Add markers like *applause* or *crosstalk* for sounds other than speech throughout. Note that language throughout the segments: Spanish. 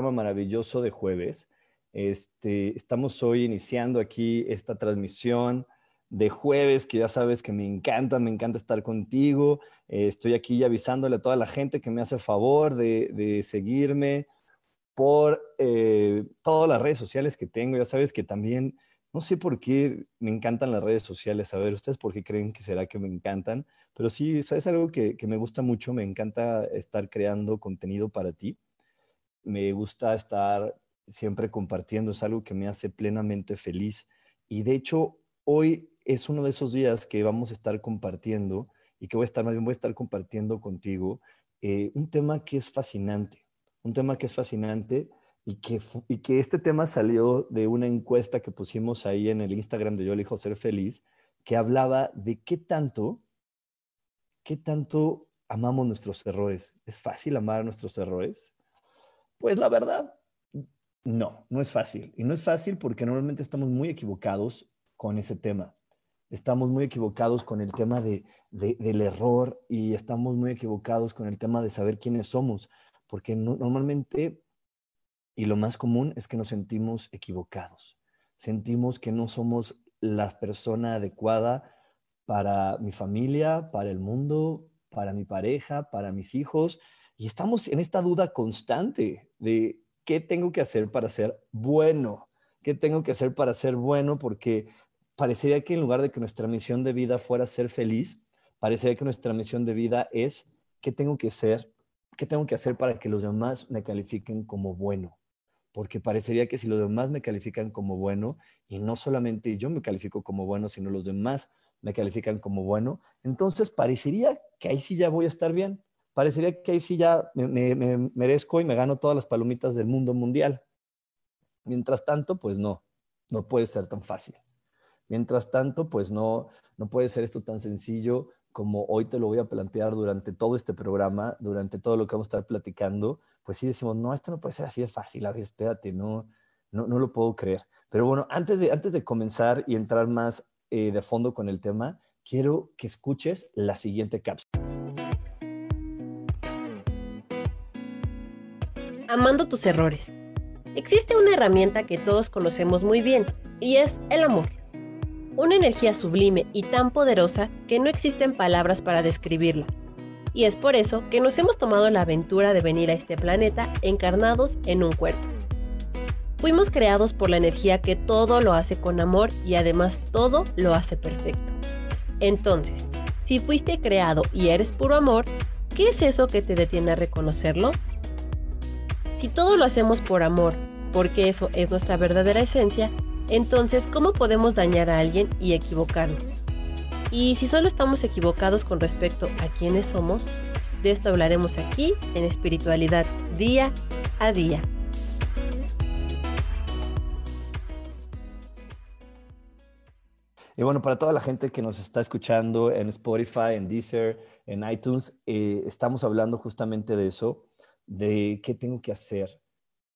Maravilloso de jueves. Este, estamos hoy iniciando aquí esta transmisión de jueves, que ya sabes que me encanta, me encanta estar contigo. Eh, estoy aquí avisándole a toda la gente que me hace favor de, seguirme por eh, todas las redes sociales que tengo. Ya sabes que también, no sé por qué me encantan las redes sociales. A ver, ¿ustedes por qué creen que será que me encantan? Pero sí, es algo que me gusta mucho. Me encanta estar creando contenido para ti me gusta estar siempre compartiendo, es algo que me hace plenamente feliz. Y de hecho, hoy es uno de esos días que vamos a estar compartiendo y que voy a estar, más bien voy a estar compartiendo contigo eh, un tema que es fascinante, un tema que es fascinante y que, y que este tema salió de una encuesta que pusimos ahí en el Instagram de Yo elijo ser feliz, que hablaba de qué tanto, qué tanto amamos nuestros errores. ¿Es fácil amar nuestros errores? Pues la verdad, no, no es fácil. Y no es fácil porque normalmente estamos muy equivocados con ese tema. Estamos muy equivocados con el tema de, del error y estamos muy equivocados con el tema de saber quiénes somos, porque normalmente, y lo más común es que nos sentimos equivocados. Sentimos que no somos la persona adecuada para mi familia, para el mundo, para mi pareja, para mis hijos, y estamos en esta duda constante de qué tengo que hacer para ser bueno, qué tengo que hacer para ser bueno, porque parecería que en lugar de que nuestra misión de vida fuera ser feliz, parecería que nuestra misión de vida es qué tengo que hacer, qué tengo que hacer para que los demás me califiquen como bueno. Porque parecería que si los demás me califican como bueno, y no solamente yo me califico como bueno, sino los demás me califican como bueno, entonces parecería que ahí sí ya voy a estar bien parecería que ahí sí ya me, merezco y me gano todas las palomitas del mundo mundial. Mientras tanto, pues no, no puede ser tan fácil. Mientras tanto, pues no, no puede ser esto tan sencillo como hoy te lo voy a plantear durante todo este programa, durante todo lo que vamos a estar platicando, pues sí decimos, no, esto no puede ser así de fácil, a ver, espérate, no, no, no lo puedo creer. Pero bueno, antes de, antes de comenzar y entrar más eh, de fondo con el tema, quiero que escuches la siguiente cápsula. Amando tus errores. Existe una herramienta que todos conocemos muy bien, y es el amor. Una energía sublime y tan poderosa que no existen palabras para describirla. Y es por eso que nos hemos tomado la aventura de venir a este planeta encarnados en un cuerpo. Fuimos creados por la energía que todo lo hace con amor y además todo lo hace perfecto. Entonces, si fuiste creado y eres puro amor, ¿qué es eso que te detiene a reconocerlo? Si todo lo hacemos por amor, porque eso es nuestra verdadera esencia, entonces ¿cómo podemos dañar a alguien y equivocarnos? Y si solo estamos equivocados con respecto a quiénes somos, de esto hablaremos aquí en espiritualidad día a día. Y bueno, para toda la gente que nos está escuchando en Spotify, en Deezer, en iTunes, eh, estamos hablando justamente de eso de qué tengo que hacer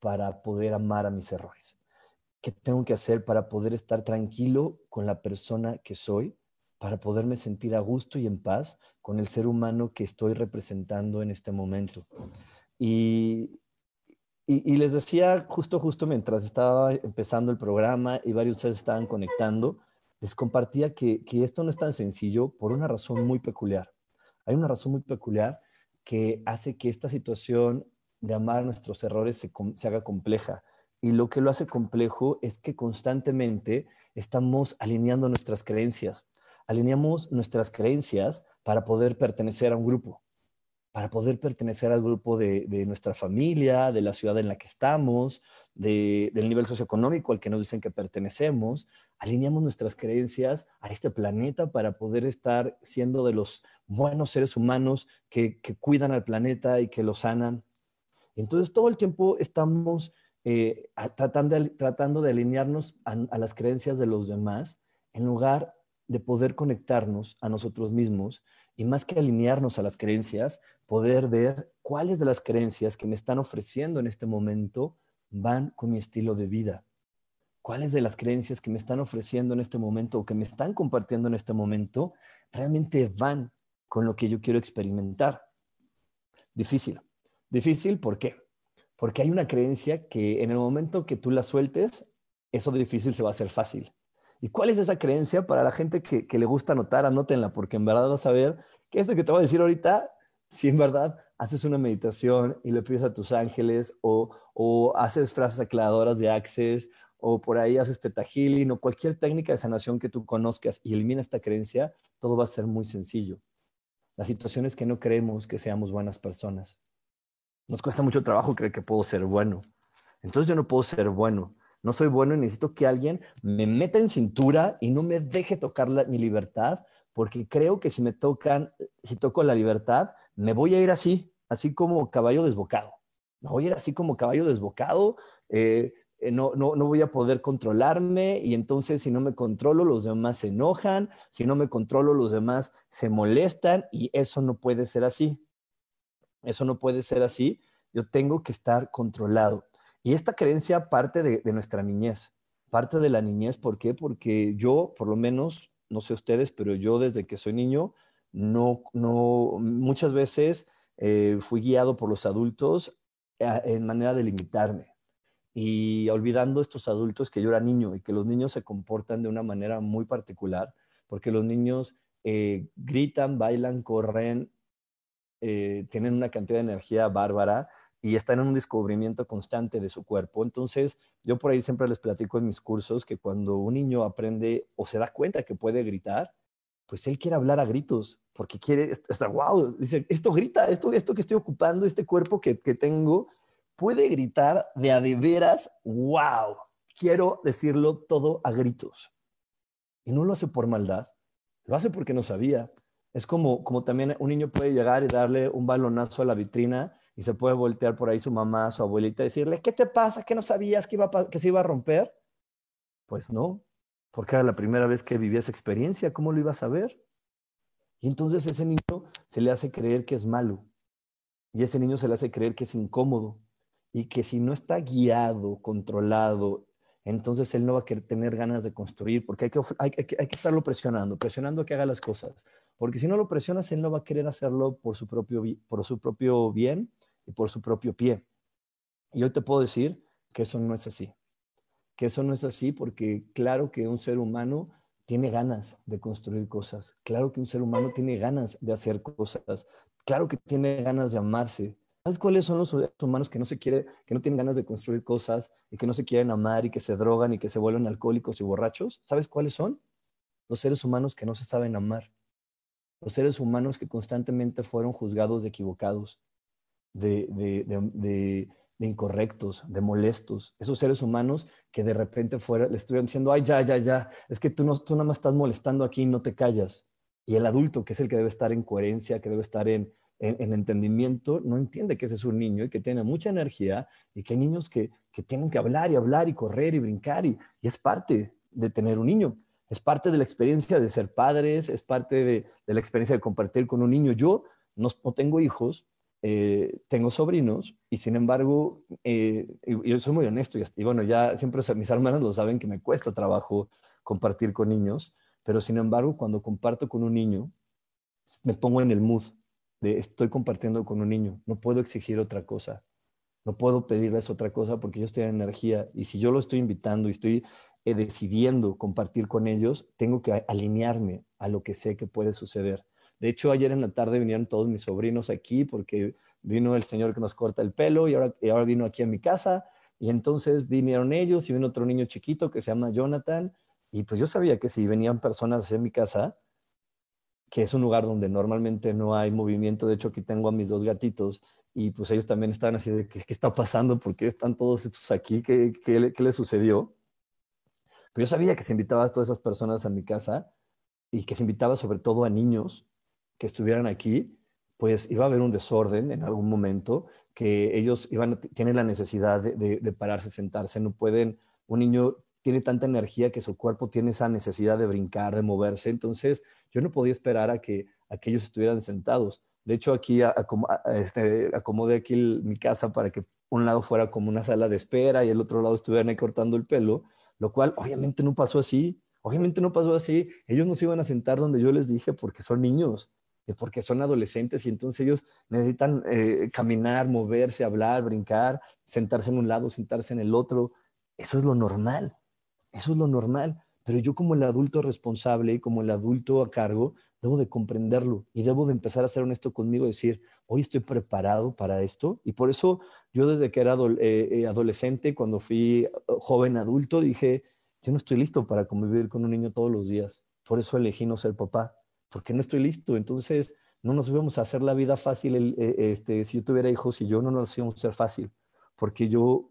para poder amar a mis errores. ¿Qué tengo que hacer para poder estar tranquilo con la persona que soy? Para poderme sentir a gusto y en paz con el ser humano que estoy representando en este momento. Y, y, les decía justo, justo mientras estaba empezando el programa y varios de ustedes estaban conectando, les compartía que, que esto no es tan sencillo por una razón muy peculiar. Hay una razón muy peculiar que hace que esta situación de amar nuestros errores se, se haga compleja. Y lo que lo hace complejo es que constantemente estamos alineando nuestras creencias. Alineamos nuestras creencias para poder pertenecer a un grupo, para poder pertenecer al grupo de, nuestra familia, de la ciudad en la que estamos, del nivel socioeconómico al que nos dicen que pertenecemos. Alineamos nuestras creencias a este planeta para poder estar siendo de los buenos seres humanos que, cuidan al planeta y que lo sanan. Entonces todo el tiempo estamos eh, tratando, de, tratando, de, alinearnos a, las creencias de los demás en lugar de poder conectarnos a nosotros mismos y más que alinearnos a las creencias, poder ver cuáles de las creencias que me están ofreciendo en este momento van con mi estilo de vida. ¿Cuáles de las creencias que me están ofreciendo en este momento o que me están compartiendo en este momento realmente van con lo que yo quiero experimentar? Difícil. Difícil, ¿por qué? Porque hay una creencia que en el momento que tú la sueltes, eso de difícil se va a hacer fácil. ¿Y cuál es esa creencia? Para la gente que, le gusta anotar, anótenla, porque en verdad vas a ver que esto que te voy a decir ahorita, si en verdad haces una meditación y le pides a tus ángeles o, o haces frases aclaradoras de access o por ahí haces teta healing o cualquier técnica de sanación que tú conozcas y elimina esta creencia, todo va a ser muy sencillo. La situación es que no creemos que seamos buenas personas. Nos cuesta mucho trabajo creer que puedo ser bueno. Entonces yo no puedo ser bueno. No soy bueno y necesito que alguien me meta en cintura y no me deje tocar mi libertad, porque creo que si me tocan, si toco la libertad, me voy a ir así, así como caballo desbocado. Me voy a ir así como caballo desbocado, eh, no, no, no voy a poder controlarme y entonces si no me controlo los demás se enojan, si no me controlo los demás se molestan y eso no puede ser así. Eso no puede ser así. Yo tengo que estar controlado. Y esta creencia parte de, nuestra niñez, parte de la niñez. ¿Por qué? Porque yo, por lo menos, no sé ustedes, pero yo desde que soy niño, no, no, muchas veces eh, fui guiado por los adultos eh, en manera de limitarme y olvidando estos adultos que yo era niño y que los niños se comportan de una manera muy particular, porque los niños eh, gritan, bailan, corren, eh, tienen una cantidad de energía bárbara y están en un descubrimiento constante de su cuerpo. Entonces, yo por ahí siempre les platico en mis cursos que cuando un niño aprende o se da cuenta que puede gritar, pues él quiere hablar a gritos, porque quiere estar, wow, dice, esto grita, esto, esto que estoy ocupando, este cuerpo que, que tengo, puede gritar de a de veras, wow, quiero decirlo todo a gritos. Y no lo hace por maldad, lo hace porque no sabía, es como, como también un niño puede llegar y darle un balonazo a la vitrina y se puede voltear por ahí su mamá, su abuelita y decirle, ¿qué te pasa? ¿Que no sabías que, iba que se iba a romper? Pues no, porque era la primera vez que vivía esa experiencia, ¿cómo lo iba a saber? Y entonces ese niño se le hace creer que es malo y ese niño se le hace creer que es incómodo y que si no está guiado, controlado, entonces él no va a querer tener ganas de construir porque hay que, hay, hay que estarlo presionando, presionando a que haga las cosas. Porque si no lo presionas, él no va a querer hacerlo por su propio, por su propio bien y por su propio pie. Y yo te puedo decir que eso no es así. Que eso no es así porque claro que un ser humano tiene ganas de construir cosas. Claro que un ser humano tiene ganas de hacer cosas. Claro que tiene ganas de amarse. ¿Sabes cuáles son los humanos que no se quiere, que no tienen ganas de construir cosas y que no se quieren amar y que se drogan y que se vuelven alcohólicos y borrachos? ¿Sabes cuáles son? Los seres humanos que no se saben amar los seres humanos que constantemente fueron juzgados de equivocados, de, incorrectos, de molestos. Esos seres humanos que de repente fuera, le estuvieron diciendo, ay, ya, ya, ya, es que tú, no, tú nada más estás molestando aquí y no te callas. Y el adulto, que es el que debe estar en coherencia, que debe estar en, en, entendimiento, no entiende que ese es un niño y que tiene mucha energía y que hay niños que, tienen que hablar y hablar y correr y brincar y es parte de tener un niño es parte de la experiencia de ser padres, es parte de, la experiencia de compartir con un niño. Yo no, tengo hijos, eh, tengo sobrinos y sin embargo, eh, yo soy muy honesto y, bueno, ya siempre mis hermanas lo saben que me cuesta trabajo compartir con niños, pero sin embargo, cuando comparto con un niño, me pongo en el mood estoy compartiendo con un niño, no puedo exigir otra cosa, no puedo pedirles otra cosa porque yo estoy en energía y si yo lo estoy invitando y estoy eh, decidiendo compartir con ellos, tengo que alinearme a lo que sé que puede suceder. De hecho, ayer en la tarde vinieron todos mis sobrinos aquí porque vino el señor que nos corta el pelo y ahora, vino aquí a mi casa. Y entonces vinieron ellos y vino otro niño chiquito que se llama Jonathan. Y pues yo sabía que si venían personas hacia mi casa, que es un lugar donde normalmente no hay movimiento, de hecho aquí tengo a mis dos gatitos y pues ellos también estaban así de, ¿qué, qué está pasando? ¿Por qué están todos estos aquí? ¿Qué, qué, qué les sucedió? Pero yo sabía que se invitaba a todas esas personas a mi casa y que se invitaba sobre todo a niños que estuvieran aquí, pues iba a haber un desorden en algún momento, que ellos iban, tienen la necesidad de, de, de pararse, sentarse, no pueden, un niño tiene tanta energía que su cuerpo tiene esa necesidad de brincar, de moverse, entonces yo no podía esperar a que, aquellos estuvieran sentados. De hecho, aquí este, acomodé aquí mi casa para que un lado fuera como una sala de espera y el otro lado estuvieran ahí cortando el pelo, lo cual obviamente no pasó así. Obviamente no pasó así. Ellos no se iban a sentar donde yo les dije porque son niños, porque son adolescentes y entonces ellos necesitan eh, caminar, moverse, hablar, brincar, sentarse en un lado, sentarse en el otro. Eso es lo normal. Eso es lo normal. Pero yo como el adulto responsable y como el adulto a cargo, debo de comprenderlo y debo de empezar a ser honesto conmigo, decir, hoy estoy preparado para esto. Y por eso yo desde que era eh, eh, adolescente, cuando fui joven adulto, dije, yo no estoy listo para convivir con un niño todos los días. Por eso elegí no ser papá, porque no estoy listo. Entonces, no nos íbamos a hacer la vida fácil. Eh, este, si yo tuviera hijos y yo no nos íbamos a hacer fácil, porque yo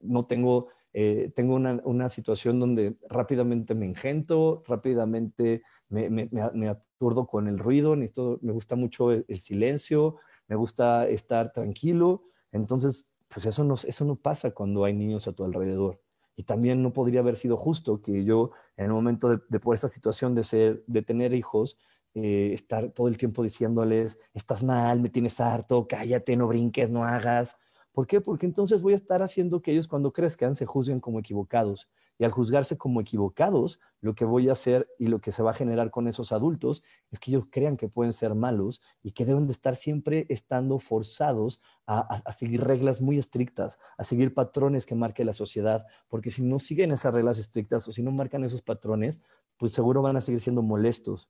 no tengo eh, tengo una, una, situación donde rápidamente me engento, rápidamente me, me, me, aturdo con el ruido, me gusta mucho el, el, silencio, me gusta estar tranquilo. Entonces, pues eso no, eso no pasa cuando hay niños a tu alrededor. Y también no podría haber sido justo que yo, en el momento de, de por esta situación de, ser, de tener hijos, eh, estar todo el tiempo diciéndoles, estás mal, me tienes harto, cállate, no brinques, no hagas. ¿Por qué? Porque entonces voy a estar haciendo que ellos cuando crezcan se juzguen como equivocados. Y al juzgarse como equivocados, lo que voy a hacer y lo que se va a generar con esos adultos es que ellos crean que pueden ser malos y que deben de estar siempre estando forzados a, a, seguir reglas muy estrictas, a seguir patrones que marque la sociedad, porque si no siguen esas reglas estrictas o si no marcan esos patrones, pues seguro van a seguir siendo molestos,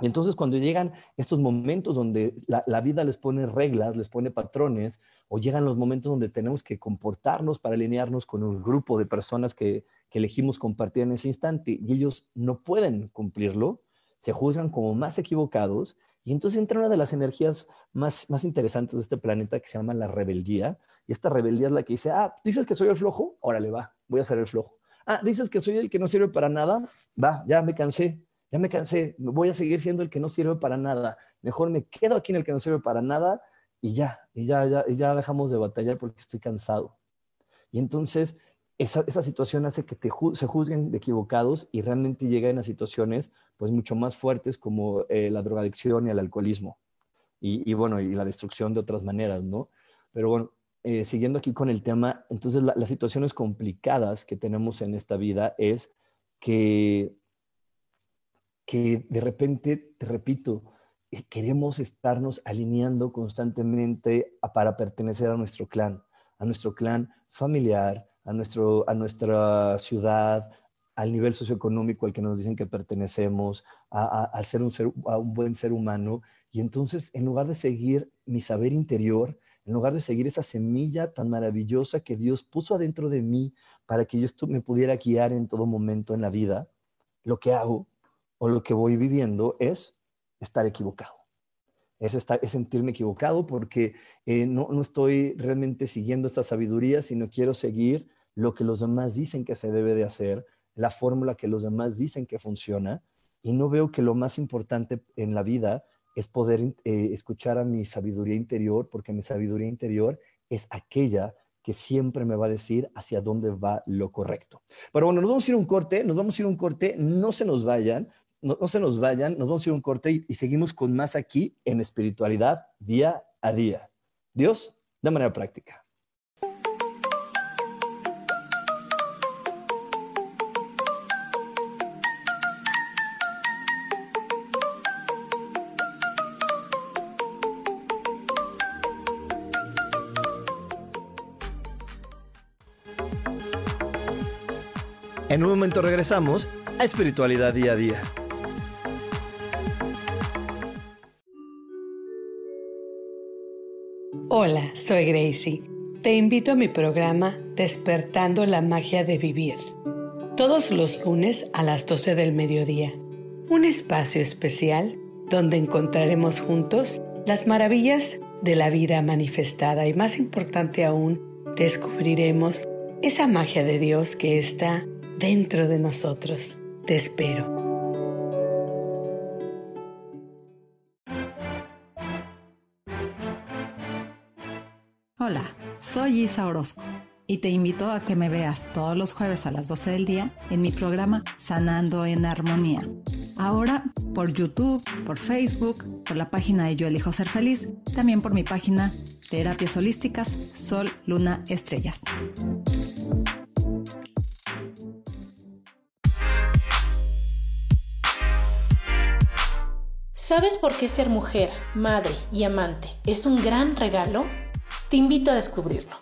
y entonces cuando llegan estos momentos donde la, vida les pone reglas, les pone patrones, o llegan los momentos donde tenemos que comportarnos para alinearnos con un grupo de personas que, que elegimos compartir en ese instante y ellos no pueden cumplirlo, se juzgan como más equivocados y entonces entra una de las energías más, más interesantes de este planeta que se llama la rebeldía. Y esta rebeldía es la que dice, ah, dices que soy el flojo, órale, va, voy a ser el flojo. Ah, dices que soy el que no sirve para nada, va, ya me cansé, ya me cansé, voy a seguir siendo el que no sirve para nada. Mejor me quedo aquí en el que no sirve para nada y ya, y ya, ya, y ya dejamos de batallar porque estoy cansado. Y entonces esa, esa situación hace que te se juzguen de equivocados y realmente lleguen a situaciones pues mucho más fuertes como eh, la drogadicción y el alcoholismo. Y, y, bueno, y la destrucción de otras maneras, ¿no? Pero bueno, eh, siguiendo aquí con el tema, entonces la, las situaciones complicadas que tenemos en esta vida es que que de repente, te repito, eh, queremos estarnos alineando constantemente para pertenecer a nuestro clan, a nuestro clan familiar, a, nuestro, a nuestra ciudad, al nivel socioeconómico al que nos dicen que pertenecemos, a, ser un ser, a un buen ser humano. Y entonces, en lugar de seguir mi saber interior, en lugar de seguir esa semilla tan maravillosa que Dios puso adentro de mí para que yo me pudiera guiar en todo momento en la vida, lo que hago o lo que voy viviendo es estar equivocado. Es, estar, es sentirme equivocado porque eh, no, no estoy realmente siguiendo esta sabiduría, sino quiero seguir lo que los demás dicen que se debe de hacer, la fórmula que los demás dicen que funciona, y no veo que lo más importante en la vida es poder eh, escuchar a mi sabiduría interior, porque mi sabiduría interior es aquella que siempre me va a decir hacia dónde va lo correcto. Pero bueno, nos vamos a ir a un corte, nos vamos a ir a un corte, no se nos vayan, no, se nos vayan, nos vamos a ir un corte y, y, seguimos con más aquí en espiritualidad día a día. Dios, de manera práctica. En un momento regresamos a Espiritualidad Día a Día. Hola, soy Gracie. Te invito a mi programa Despertando la Magia de Vivir. Todos los lunes a las 12 del mediodía. Un espacio especial donde encontraremos juntos las maravillas de la vida manifestada y más importante aún, descubriremos esa magia de Dios que está dentro de nosotros. Te espero. Soy Isa Orozco y te invito a que me veas todos los jueves a las 12 del día en mi programa Sanando en Armonía. Ahora por YouTube, por Facebook, por la página de Yo Elijo Ser Feliz, también por mi página Terapias Holísticas Sol, Luna, Estrellas. ¿Sabes por qué ser mujer, madre y amante es un gran regalo? Te invito a descubrirlo.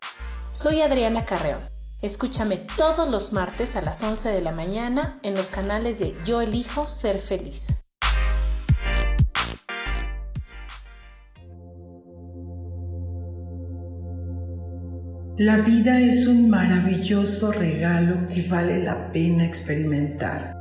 Soy Adriana Carreón. Escúchame todos los martes a las 11 de la mañana en los canales de Yo elijo ser feliz. La vida es un maravilloso regalo que vale la pena experimentar.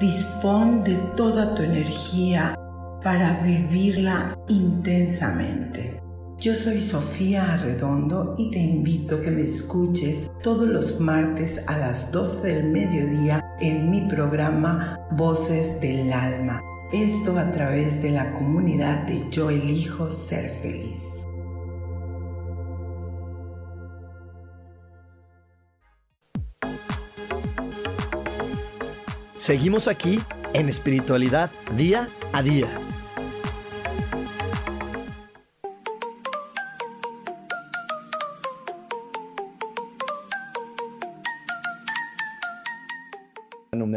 Dispón de toda tu energía para vivirla intensamente. Yo soy Sofía Arredondo y te invito a que me escuches todos los martes a las 12 del mediodía en mi programa Voces del Alma. Esto a través de la comunidad de Yo elijo ser feliz. Seguimos aquí en espiritualidad día a día.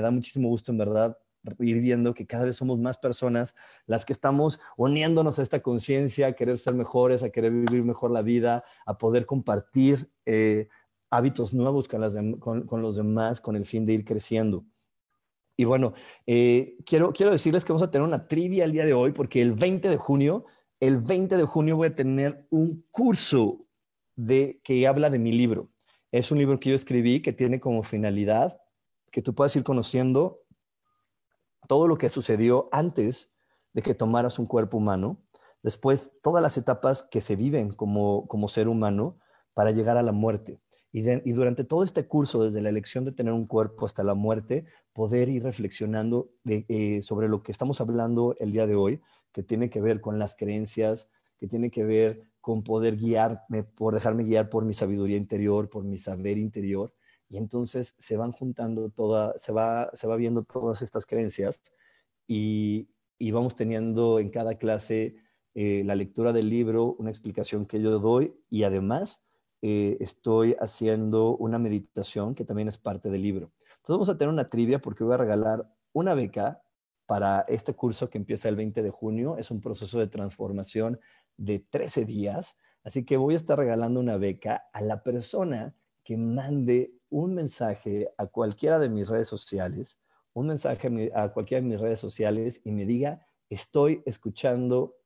Da muchísimo gusto, en verdad, ir viendo que cada vez somos más personas las que estamos uniéndonos a esta conciencia, a querer ser mejores, a querer vivir mejor la vida, a poder compartir eh, hábitos nuevos con, los demás con el fin de ir creciendo. Y bueno, eh, quiero, quiero decirles que vamos a tener una trivia el día de hoy porque el 20 de junio, el 20 de junio voy a tener un curso de, que habla de mi libro. Es un libro que yo escribí que tiene como finalidad que tú puedas ir conociendo todo lo que sucedió antes de que tomaras un cuerpo humano, después todas las etapas que se viven como, como ser humano para llegar a la muerte. Y, durante todo este curso, desde la elección de tener un cuerpo hasta la muerte, poder ir reflexionando eh, sobre lo que estamos hablando el día de hoy, que tiene que ver con las creencias, que tiene que ver con poder guiarme, por dejarme guiar por mi sabiduría interior, por mi saber interior, y entonces se van juntando toda, se va, se va viendo todas estas creencias y, y vamos teniendo en cada clase eh, la lectura del libro, una explicación que yo doy y además eh, estoy haciendo una meditación que también es parte del libro. Entonces vamos a tener una trivia porque voy a regalar una beca para este curso que empieza el 20 de junio. Es un proceso de transformación de 13 días. Así que voy a estar regalando una beca a la persona que mande un mensaje a cualquiera de mis redes sociales, un mensaje a cualquiera de mis redes sociales y me diga, estoy escuchando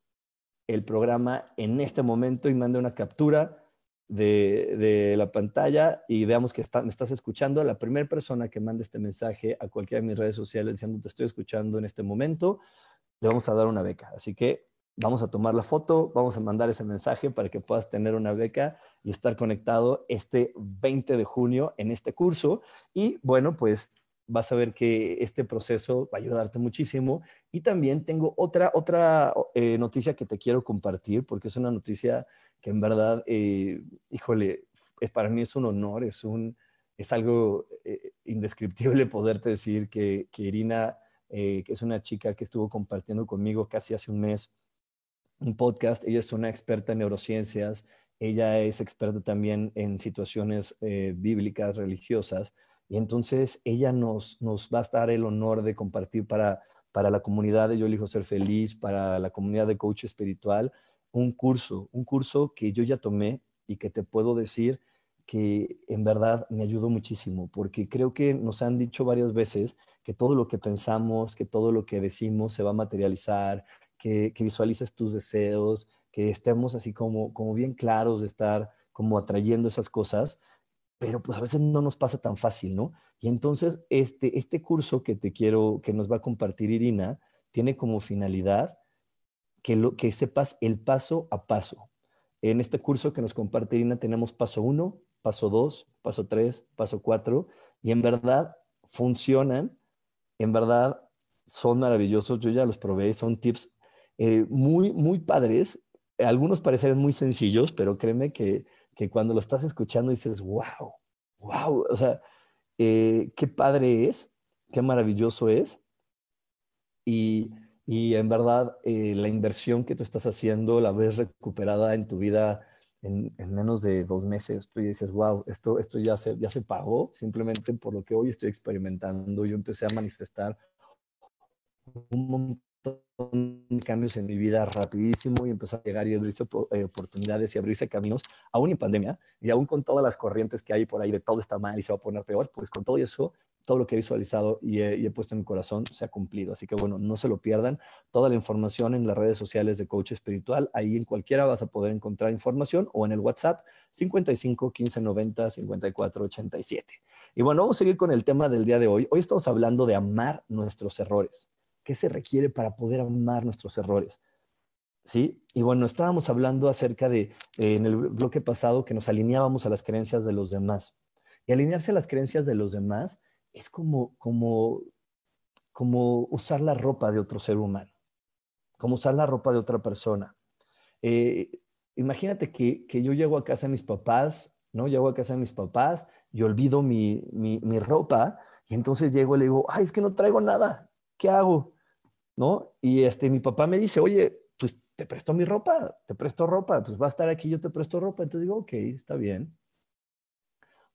el programa en este momento y mande una captura de, la pantalla y veamos que me estás escuchando. La primera persona que mande este mensaje a cualquiera de mis redes sociales diciendo te estoy escuchando en este momento, le vamos a dar una beca. Así que vamos a tomar la foto, vamos a mandar ese mensaje para que puedas tener una beca y estar conectado este 20 de junio en este curso. Y bueno, pues vas a ver que este proceso va a ayudarte muchísimo. Y también tengo otra, otra eh, noticia que te quiero compartir, porque es una noticia que en verdad, eh, híjole, es, para mí es un honor, es, un, es algo eh, indescriptible *laughs* poderte decir que, que Irina, que es una chica que estuvo compartiendo conmigo casi hace un mes, un podcast. Ella es una experta en neurociencias, ella es experta también en situaciones eh, bíblicas, religiosas, y entonces ella nos, nos va a dar el honor de compartir para, para la comunidad de Yo elijo ser feliz, para la comunidad de coach espiritual, un curso, un curso que yo ya tomé y que te puedo decir que en verdad me ayudó muchísimo, porque creo que nos han dicho varias veces que todo lo que pensamos, que todo lo que decimos se va a materializar, que, visualices tus deseos, que estemos así como, como bien claros de estar como atrayendo esas cosas, pero pues a veces no nos pasa tan fácil, ¿no? Y entonces este, este curso que te quiero, que nos va a compartir Irina, tiene como finalidad que, lo, que sepas el paso a paso. En este curso que nos comparte Irina tenemos paso uno, paso dos, paso tres, paso cuatro, y en verdad funcionan, en verdad son maravillosos, yo ya los probé, son tips eh, muy, muy padres, algunos parecen muy sencillos, pero créeme que, que cuando lo estás escuchando dices, wow, wow, o sea, eh, qué padre es, qué maravilloso es. Y, y en verdad, eh, la inversión que tú estás haciendo la ves recuperada en tu vida en, en, menos de dos meses. Tú dices, wow, esto, esto ya, se, ya se pagó simplemente por lo que hoy estoy experimentando. Yo empecé a manifestar un cambios en mi vida rapidísimo y empezó a llegar y abrirse eh, oportunidades y abrirse caminos, aún en pandemia y aún con todas las corrientes que hay por ahí de todo está mal y se va a poner peor, pues con todo eso, todo lo que he visualizado y he, puesto en mi corazón se ha cumplido. Así que bueno, no se lo pierdan. Toda la información en las redes sociales de Coach Espiritual, ahí en cualquiera vas a poder encontrar información o en el WhatsApp 55 15 90 54 87. Y bueno, vamos a seguir con el tema del día de hoy. Hoy estamos hablando de amar nuestros errores. ¿Qué se requiere para poder amar nuestros errores? ¿Sí? Y bueno, estábamos hablando acerca de, en el bloque pasado, que nos alineábamos a las creencias de los demás. Y alinearse a las creencias de los demás es como, como, como usar la ropa de otro ser humano, como usar la ropa de otra persona. Eh, imagínate que, que, yo llego a casa de mis papás, ¿no? Llego a casa de mis papás y olvido mi, mi ropa y entonces llego y le digo, ay, es que no traigo nada, ¿qué hago? ¿No? Y este, mi papá me dice, oye, pues te presto mi ropa, te presto ropa, pues va a estar aquí, yo te presto ropa. Entonces digo, ok, está bien.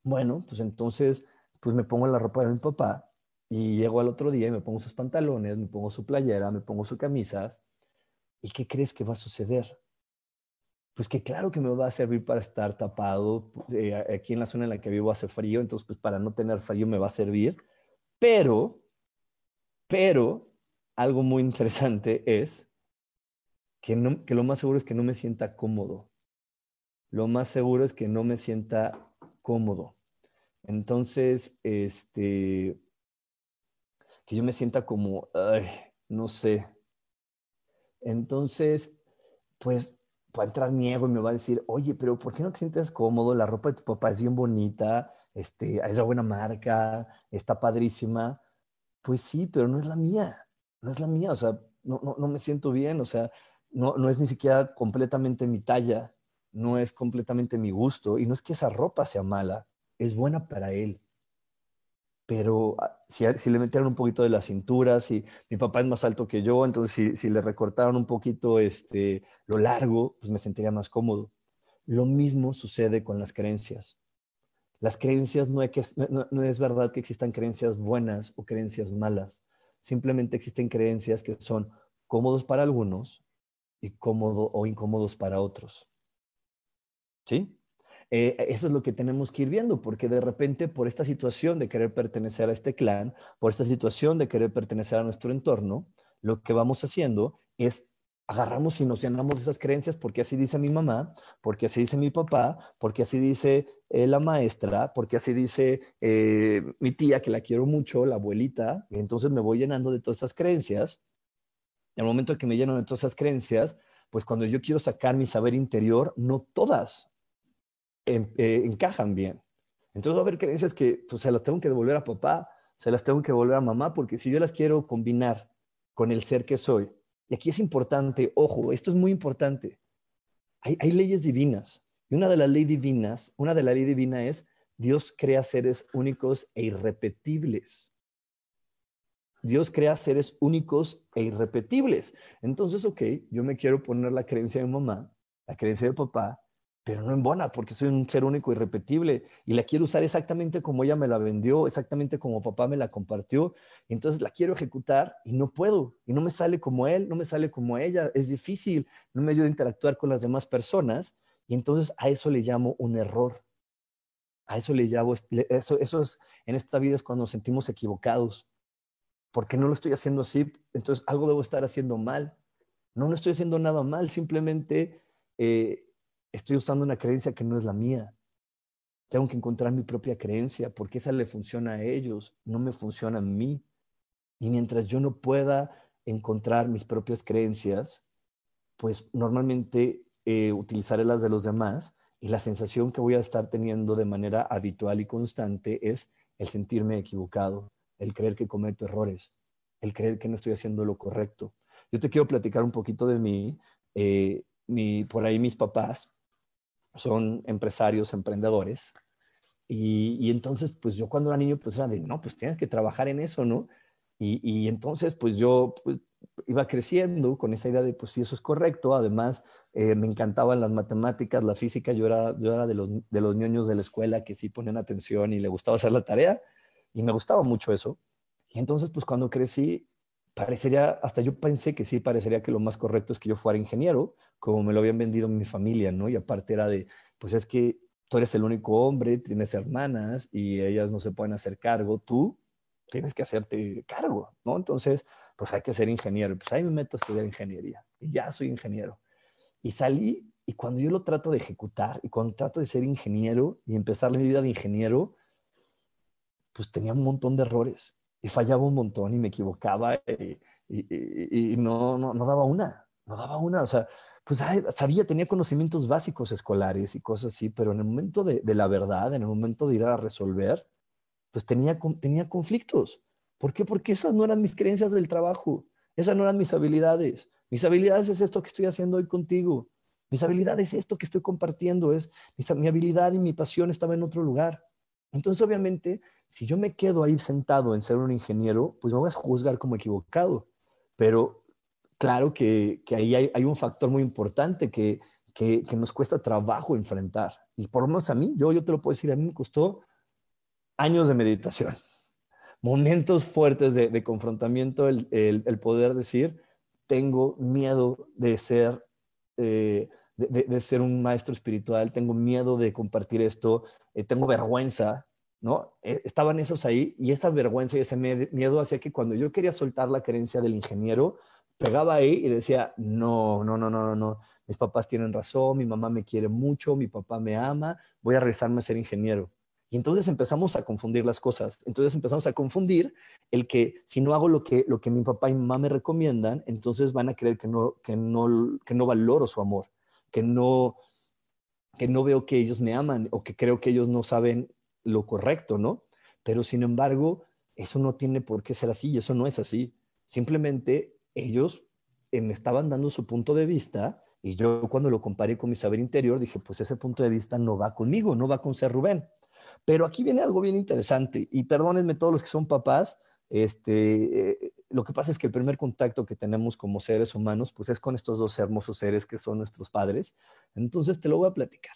Bueno, pues entonces, pues me pongo la ropa de mi papá y llego al otro día y me pongo sus pantalones, me pongo su playera, me pongo su camisa. ¿Y qué crees que va a suceder? Pues que claro que me va a servir para estar tapado. Eh, aquí en la zona en la que vivo hace frío, entonces pues para no tener frío me va a servir. Pero, pero algo muy interesante es que, lo más seguro es que no me sienta cómodo. Lo más seguro es que no me sienta cómodo. Entonces, este, que yo me sienta como, no sé. Entonces, pues va a entrar mi ego y me va a decir, oye, pero ¿por qué no te sientes cómodo? La ropa de tu papá es bien bonita, este, es de buena marca, está padrísima. Pues sí, pero no es la mía no es la mía, o sea, no, no, me siento bien, o sea, no, no es ni siquiera completamente mi talla, no es completamente mi gusto, y no es que esa ropa sea mala, es buena para él. Pero ah, si, si le metieron un poquito de la cintura, si mi papá es más alto que yo, entonces si, si le recortaron un poquito este, lo largo, pues me sentiría más cómodo. Lo mismo sucede con las creencias. Las creencias no, que, no, no es verdad que existan creencias buenas o creencias malas Simplemente existen creencias que son cómodos para algunos y cómodo o incómodos para otros. ¿Sí? Eh, eso es lo que tenemos que ir viendo, porque de repente por esta situación de querer pertenecer a este clan, por esta situación de querer pertenecer a nuestro entorno, lo que vamos haciendo es agarramos y nos llenamos de esas creencias porque así dice mi mamá, porque así dice mi papá, porque así dice eh, la maestra, porque así dice eh, mi tía, que la quiero mucho, la abuelita, y entonces me voy llenando de todas esas creencias. Y al momento que me lleno de todas esas creencias, pues cuando yo quiero sacar mi saber interior, no todas eh, encajan bien. Entonces va a haber creencias que pues, se las tengo que devolver a papá, se las tengo que devolver a mamá, porque si yo las quiero combinar con el ser que soy, y aquí es importante, ojo, esto es muy importante. Hay, leyes divinas. Y una de las leyes divinas, una de las leyes divinas es Dios crea seres únicos e irrepetibles. Dios crea seres únicos e irrepetibles. Entonces, ok, yo me quiero poner la creencia de mamá, la creencia de papá, pero no en bona, porque soy un ser único, irrepetible, y la quiero usar exactamente como ella me la vendió, exactamente como papá me la compartió, entonces la quiero ejecutar y no puedo, y no me sale como él, no me sale como ella, es difícil, no me ayuda a interactuar con las demás personas, y entonces a eso le llamo un error. A eso le llamo, eso, eso es, en esta vida es cuando nos sentimos equivocados, porque no lo estoy haciendo así, entonces algo debo estar haciendo mal. No, no estoy haciendo nada mal, simplemente eh, estoy usando una creencia que no es la mía. Tengo que encontrar mi propia creencia porque esa le funciona a ellos, no me funciona a mí. Y mientras yo no pueda encontrar mis propias creencias, pues normalmente eh, utilizaré las de los demás y la sensación que voy a estar teniendo de manera habitual y constante es el sentirme equivocado, el creer que cometo errores, el creer que no estoy haciendo lo correcto. Yo te quiero platicar un poquito de mí. Eh, mi, por ahí mis papás son empresarios, emprendedores. Y, y, entonces, pues yo cuando era niño, pues era de, no, pues tienes que trabajar en eso, ¿no? Y, y entonces, pues yo pues, iba creciendo con esa idea de, pues sí, eso es correcto. Además, eh, me encantaban las matemáticas, la física. Yo era, yo era de, los, de los niños de la escuela que sí ponían atención y le gustaba hacer la tarea. Y me gustaba mucho eso. Y entonces, pues cuando crecí, parecería, hasta yo pensé que sí, parecería que lo más correcto es que yo fuera ingeniero, como me lo habían vendido mi familia, ¿no? Y aparte era de, pues es que tú eres el único hombre, tienes hermanas y ellas no se pueden hacer cargo, tú tienes que hacerte cargo, ¿no? Entonces, pues hay que ser ingeniero. Pues ahí me meto a estudiar ingeniería y ya soy ingeniero. Y salí y cuando yo lo trato de ejecutar y cuando trato de ser ingeniero y empezar mi vida de ingeniero, pues tenía un montón de errores y fallaba un montón y me equivocaba y, no, no, no, daba una, no daba una. O sea, pues sabía, tenía conocimientos básicos escolares y cosas así, pero en el momento de, de la verdad, en el momento de ir a resolver, pues tenía, tenía conflictos. ¿Por qué? Porque esas no eran mis creencias del trabajo, esas no eran mis habilidades. Mis habilidades es esto que estoy haciendo hoy contigo. Mis habilidades es esto que estoy compartiendo, es mi habilidad y mi pasión estaba en otro lugar. Entonces, obviamente, si yo me quedo ahí sentado en ser un ingeniero, pues me voy a juzgar como equivocado. Pero claro que, ahí hay, un factor muy importante que, que, nos cuesta trabajo enfrentar. Y por lo menos a mí, yo, yo te lo puedo decir, a mí me costó años de meditación, momentos fuertes de, confrontamiento, el, poder decir, tengo miedo de ser... Eh, de, ser un maestro espiritual, tengo miedo de compartir esto, eh, tengo vergüenza, ¿no? Eh, estaban esos ahí y esa vergüenza y ese miedo hacía que cuando yo quería soltar la creencia del ingeniero, pegaba ahí y decía, no, no, no, no, no, no, mis papás tienen razón, mi mamá me quiere mucho, mi papá me ama, voy a regresarme a ser ingeniero. Y entonces empezamos a confundir las cosas. Entonces empezamos a confundir el que si no hago lo que, lo que mi papá y mamá me recomiendan, entonces van a creer que no, que no, que no valoro su amor que no, que no veo que ellos me aman o que creo que ellos no saben lo correcto, ¿no? Pero sin embargo, eso no tiene por qué ser así y eso no es así. Simplemente ellos eh, me estaban dando su punto de vista y yo cuando lo comparé con mi saber interior dije, pues ese punto de vista no va conmigo, no va con ser Rubén. Pero aquí viene algo bien interesante y perdónenme todos los que son papás, este, eh, lo que pasa es que el primer contacto que tenemos como seres humanos, pues es con estos dos hermosos seres que son nuestros padres. Entonces te lo voy a platicar.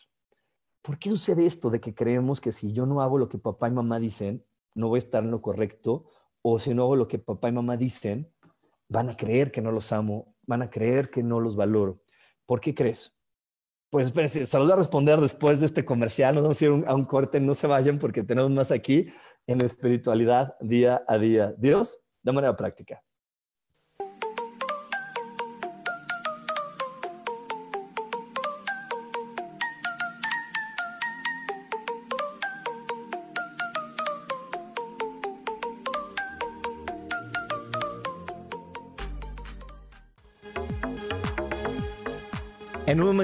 ¿Por qué sucede esto de que creemos que si yo no hago lo que papá y mamá dicen, no voy a estar en lo correcto? O si no hago lo que papá y mamá dicen, van a creer que no los amo, van a creer que no los valoro. ¿Por qué crees? Pues espérense, salud a responder después de este comercial. Vamos a ir a un corte, no se vayan porque tenemos más aquí en espiritualidad día a día. Dios, de manera práctica.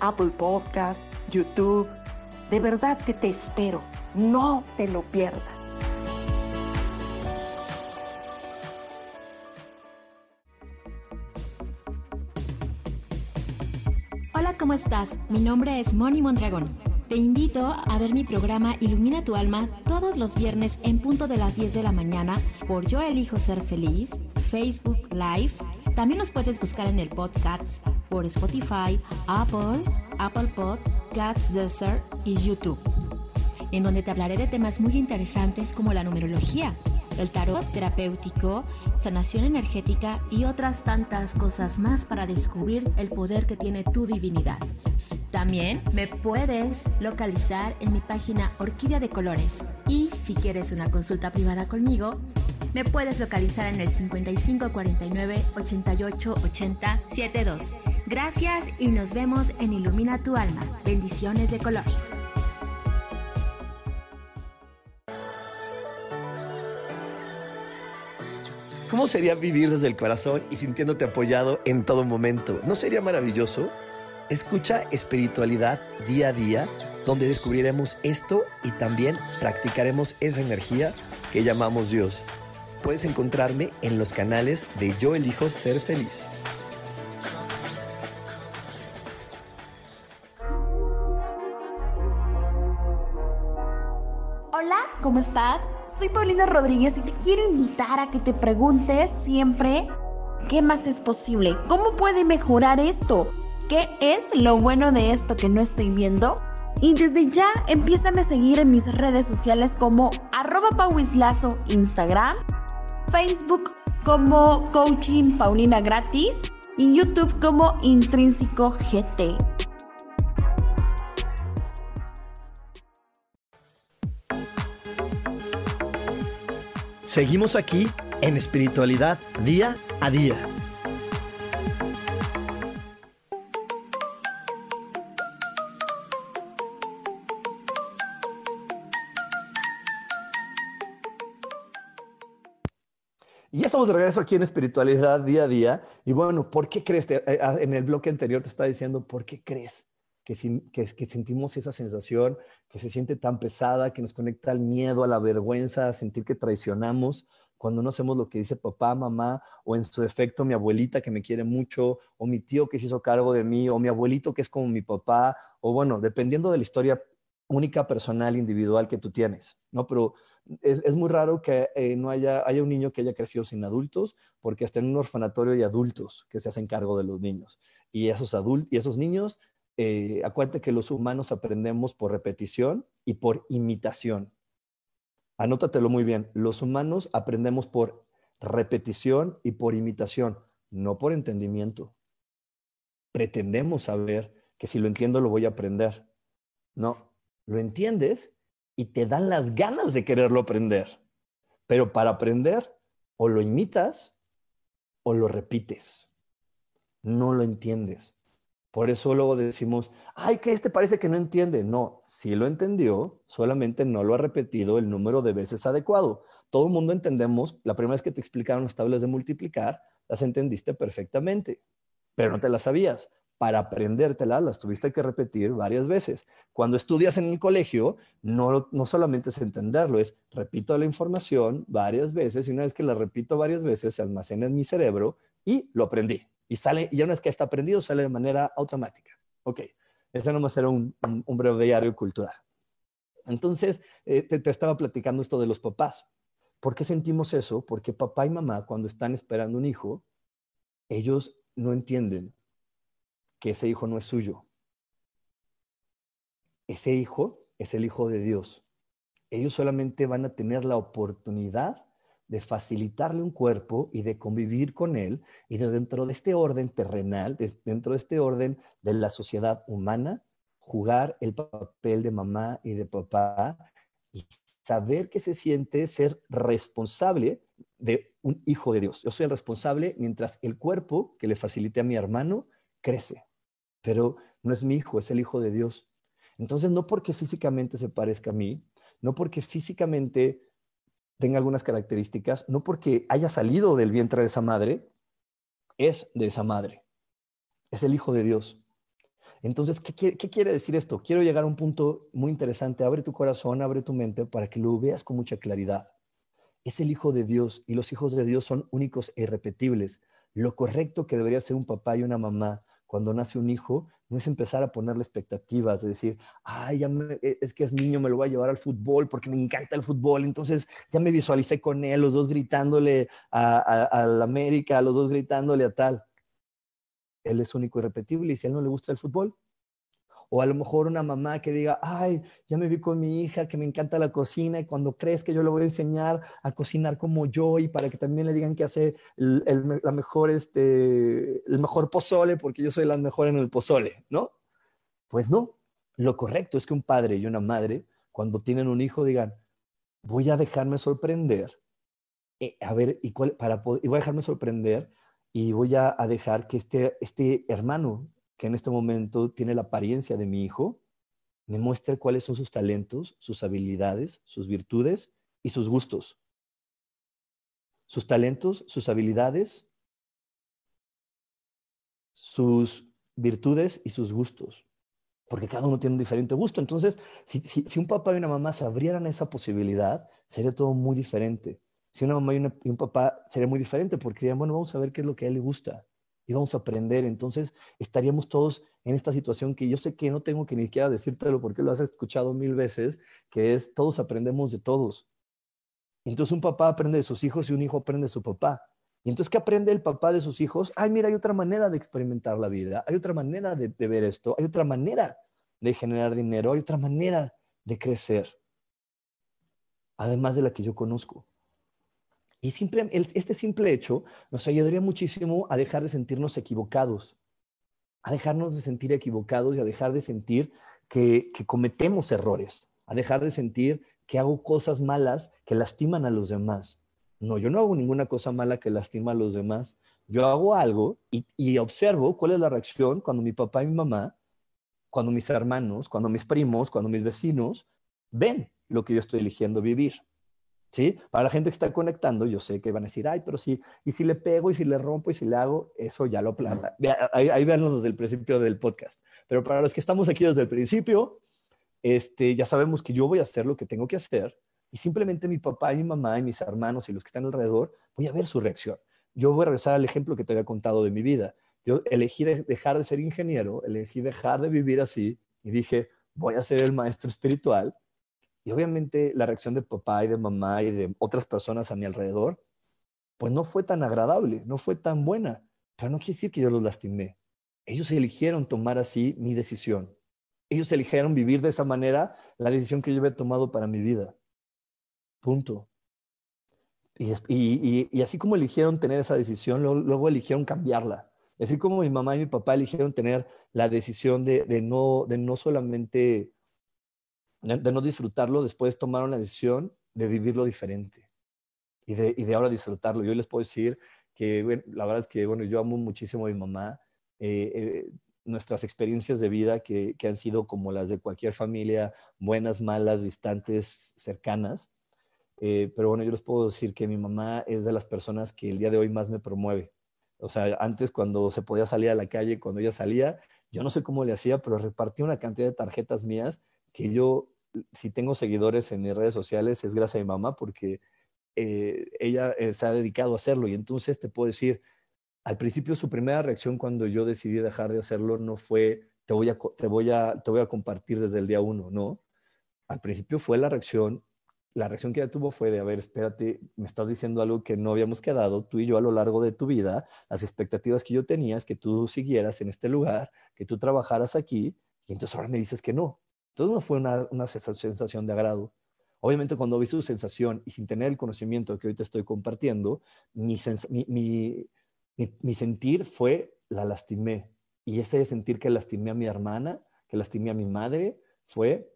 Apple Podcast, YouTube. De verdad que te espero. No te lo pierdas. ¿cómo estás? Mi nombre es Moni Mondragón. Te invito a ver mi programa Ilumina tu alma todos los viernes en punto de las 10 de la mañana por Yo Elijo Ser Feliz, Facebook Live. También nos puedes buscar en el podcast por Spotify, Apple, Apple Pod Cat's Desert y YouTube, en donde te hablaré de temas muy interesantes como la numerología, el tarot terapéutico, sanación energética y otras tantas cosas más para descubrir el poder que tiene tu divinidad. También me puedes localizar en mi página Orquídea de Colores y si quieres una consulta privada conmigo, me puedes localizar en el 5549 88 80 72. Gracias y nos vemos en Ilumina tu alma. Bendiciones de colores. ¿Cómo sería vivir desde el corazón y sintiéndote apoyado en todo momento? ¿No sería maravilloso? Escucha espiritualidad día a día, donde descubriremos esto y también practicaremos esa energía que llamamos Dios. Puedes encontrarme en los canales de Yo elijo ser feliz. Hola, ¿cómo estás? Soy Paulina Rodríguez y te quiero invitar a que te preguntes siempre qué más es posible, cómo puede mejorar esto, qué es lo bueno de esto que no estoy viendo. Y desde ya empiezan a seguir en mis redes sociales como arroba pauislazo Instagram, Facebook como Coaching Paulina Gratis y YouTube como Intrínseco GT. Seguimos aquí en espiritualidad día a día. Estamos de regreso aquí en espiritualidad día a día. Y bueno, ¿por qué crees? Te- eh, ah, En el bloque anterior te estaba diciendo, ¿por qué crees que, sin- que, que sentimos esa sensación que se siente tan pesada, que nos conecta al miedo, a la vergüenza, a sentir que traicionamos cuando no hacemos lo que dice papá, mamá, o en su defecto mi abuelita que me quiere mucho, o mi tío que se hizo cargo de mí, o mi abuelito que es como mi papá, o bueno, dependiendo de la historia única, personal, individual que tú tienes, ¿no? Pero es, es muy raro que eh, no haya, haya un niño que haya crecido sin adultos, porque hasta en un orfanatorio hay adultos que se hacen cargo de los niños. Y esos, adultos y esos niños, eh, acuérdate que los humanos aprendemos por repetición y por imitación. Anótatelo muy bien. Los humanos aprendemos por repetición y por imitación, no por entendimiento. Pretendemos saber que si lo entiendo lo voy a aprender. No, lo entiendes y te dan las ganas de quererlo aprender. Pero para aprender, o lo imitas o lo repites. No lo entiendes. Por eso luego decimos, ay, que este parece que no entiende. No, sí lo entendió, solamente no lo ha repetido el número de veces adecuado. Todo el mundo entendemos, la primera vez que te explicaron las tablas de multiplicar, las entendiste perfectamente, pero no te las sabías. Para aprendértelas, las tuviste que repetir varias veces. Cuando estudias en el colegio, no, no solamente es entenderlo, es repito la información varias veces y una vez que la repito varias veces, se almacena en mi cerebro y lo aprendí. Y sale, y ya una vez que está aprendido, sale de manera automática. Ok, ese nomás era un, un, un cultural. Entonces, eh, te, te estaba platicando esto de los papás. ¿Por qué sentimos eso? Porque papá y mamá, cuando están esperando un hijo, ellos no entienden que ese hijo no es suyo. Ese hijo es el hijo de Dios. Ellos solamente van a tener la oportunidad de facilitarle un cuerpo y de convivir con él y de dentro de este orden terrenal, de, dentro de este orden de la sociedad humana, jugar el papel de mamá y de papá y saber que se siente ser responsable de un hijo de Dios. Yo soy el responsable mientras el cuerpo que le facilite a mi hermano crece, pero no es mi hijo, es el hijo de Dios. Entonces, no porque físicamente se parezca a mí, no porque físicamente tenga algunas características, no porque haya salido del vientre de esa madre, es de esa madre. Es el Hijo de Dios. Entonces, ¿qué quiere, ¿qué quiere, decir esto? Quiero llegar a un punto muy interesante. Abre tu corazón, abre tu mente para que lo veas con mucha claridad. Es el Hijo de Dios y los hijos de Dios son únicos e irrepetibles. Lo correcto que debería ser un papá y una mamá cuando nace un hijo no es empezar a ponerle expectativas, de decir, ay, ya me, es que es niño, me lo voy a llevar al fútbol porque me encanta el fútbol, entonces ya me visualicé con él, los dos gritándole a la América, los dos gritándole a tal. Él es único y repetible y si a él no le gusta el fútbol, O a lo mejor una mamá que diga, ay, ya me vi con mi hija que me encanta la cocina y cuando crees que yo le voy a enseñar a cocinar como yo y para que también le digan que hace el, la mejor, este, el mejor pozole porque yo soy la mejor en el pozole, ¿no? Pues no, lo correcto es que un padre y una madre, cuando tienen un hijo, digan, voy a dejarme sorprender, eh, a ver, y, cuál, para y voy a dejarme sorprender y voy a, dejar que este, este hermano que en este momento tiene la apariencia de mi hijo, me muestre cuáles son sus talentos, sus habilidades, sus virtudes y sus gustos. Sus talentos, sus habilidades, sus virtudes y sus gustos. Porque cada uno tiene un diferente gusto. Entonces, si, un papá y una mamá se abrieran a esa posibilidad, sería todo muy diferente. Si una mamá y, y un papá sería muy diferente porque dirían, bueno, vamos a ver qué es lo que a él le gusta y vamos a aprender. Entonces estaríamos todos en esta situación que yo sé que no tengo que ni siquiera decírtelo porque lo has escuchado mil veces, que es todos aprendemos de todos. Entonces un papá aprende de sus hijos y un hijo aprende de su papá. Y entonces, ¿qué aprende el papá de sus hijos? Ay, mira, hay otra manera de experimentar la vida, hay otra manera de, de ver esto, hay otra manera de generar dinero, hay otra manera de crecer, además de la que yo conozco. Y este simple hecho nos ayudaría muchísimo a dejar de sentirnos equivocados, a dejarnos de sentir equivocados y a dejar de sentir que, cometemos errores, a dejar de sentir que hago cosas malas que lastiman a los demás. No, yo no hago ninguna cosa mala que lastima a los demás. Yo hago algo y, observo cuál es la reacción cuando mi papá y mi mamá, cuando mis hermanos, cuando mis primos, cuando mis vecinos ven lo que yo estoy eligiendo vivir. ¿Sí? Para la gente que está conectando, yo sé que van a decir, ay, pero sí, y si le pego, y si le rompo, y si le hago, eso ya lo planta. Ahí, ahí desde el principio del podcast. Pero para los que estamos aquí desde el principio, este, ya sabemos que yo voy a hacer lo que tengo que hacer, y simplemente mi papá y mi mamá y mis hermanos y los que están alrededor, voy a ver su reacción. Yo voy a regresar al ejemplo que te había contado de mi vida. Yo elegí dejar de ser ingeniero, elegí dejar de vivir así, y dije, voy a ser el maestro espiritual, y obviamente la reacción de papá y de mamá y de otras personas a mi alrededor, pues no fue tan agradable, no fue tan buena. Pero no quiere decir que yo los lastimé. Ellos eligieron tomar así mi decisión. Ellos eligieron vivir de esa manera la decisión que yo había tomado para mi vida. Punto. Y, así como eligieron tener esa decisión, luego, eligieron cambiarla. Así como mi mamá y mi papá eligieron tener la decisión de, no, de no solamente de no disfrutarlo, después tomaron la decisión de vivirlo diferente y de, y de ahora disfrutarlo. Yo les puedo decir que la verdad es que bueno, yo amo muchísimo a mi mamá. Eh, eh, nuestras experiencias de vida que, que, han sido como las de cualquier familia, buenas, malas, distantes, cercanas. Eh, pero bueno, yo les puedo decir que mi mamá es de las personas que el día de hoy más me promueve. O sea, antes cuando se podía salir a la calle, cuando ella salía, yo no sé cómo le hacía, pero repartía una cantidad de tarjetas mías que yo, si tengo seguidores en mis redes sociales, es gracias a mi mamá porque eh, ella eh, se ha dedicado a hacerlo. Y entonces te puedo decir, al principio su primera reacción cuando yo decidí dejar de hacerlo no fue, te voy a, te voy a, te voy a compartir desde el día uno, no. Al principio fue la reacción, la reacción que ella tuvo fue de, a ver, espérate, me estás diciendo algo que no habíamos quedado, tú y yo a lo largo de tu vida, las expectativas que yo tenía es que tú siguieras en este lugar, que tú trabajaras aquí, y entonces ahora me dices que no. Entonces no fue una, sensación de agrado. Obviamente cuando vi su sensación y sin tener el conocimiento que hoy te estoy compartiendo, mi, sentir fue la lastimé. Y ese sentir que lastimé a mi hermana, que lastimé a mi madre, fue,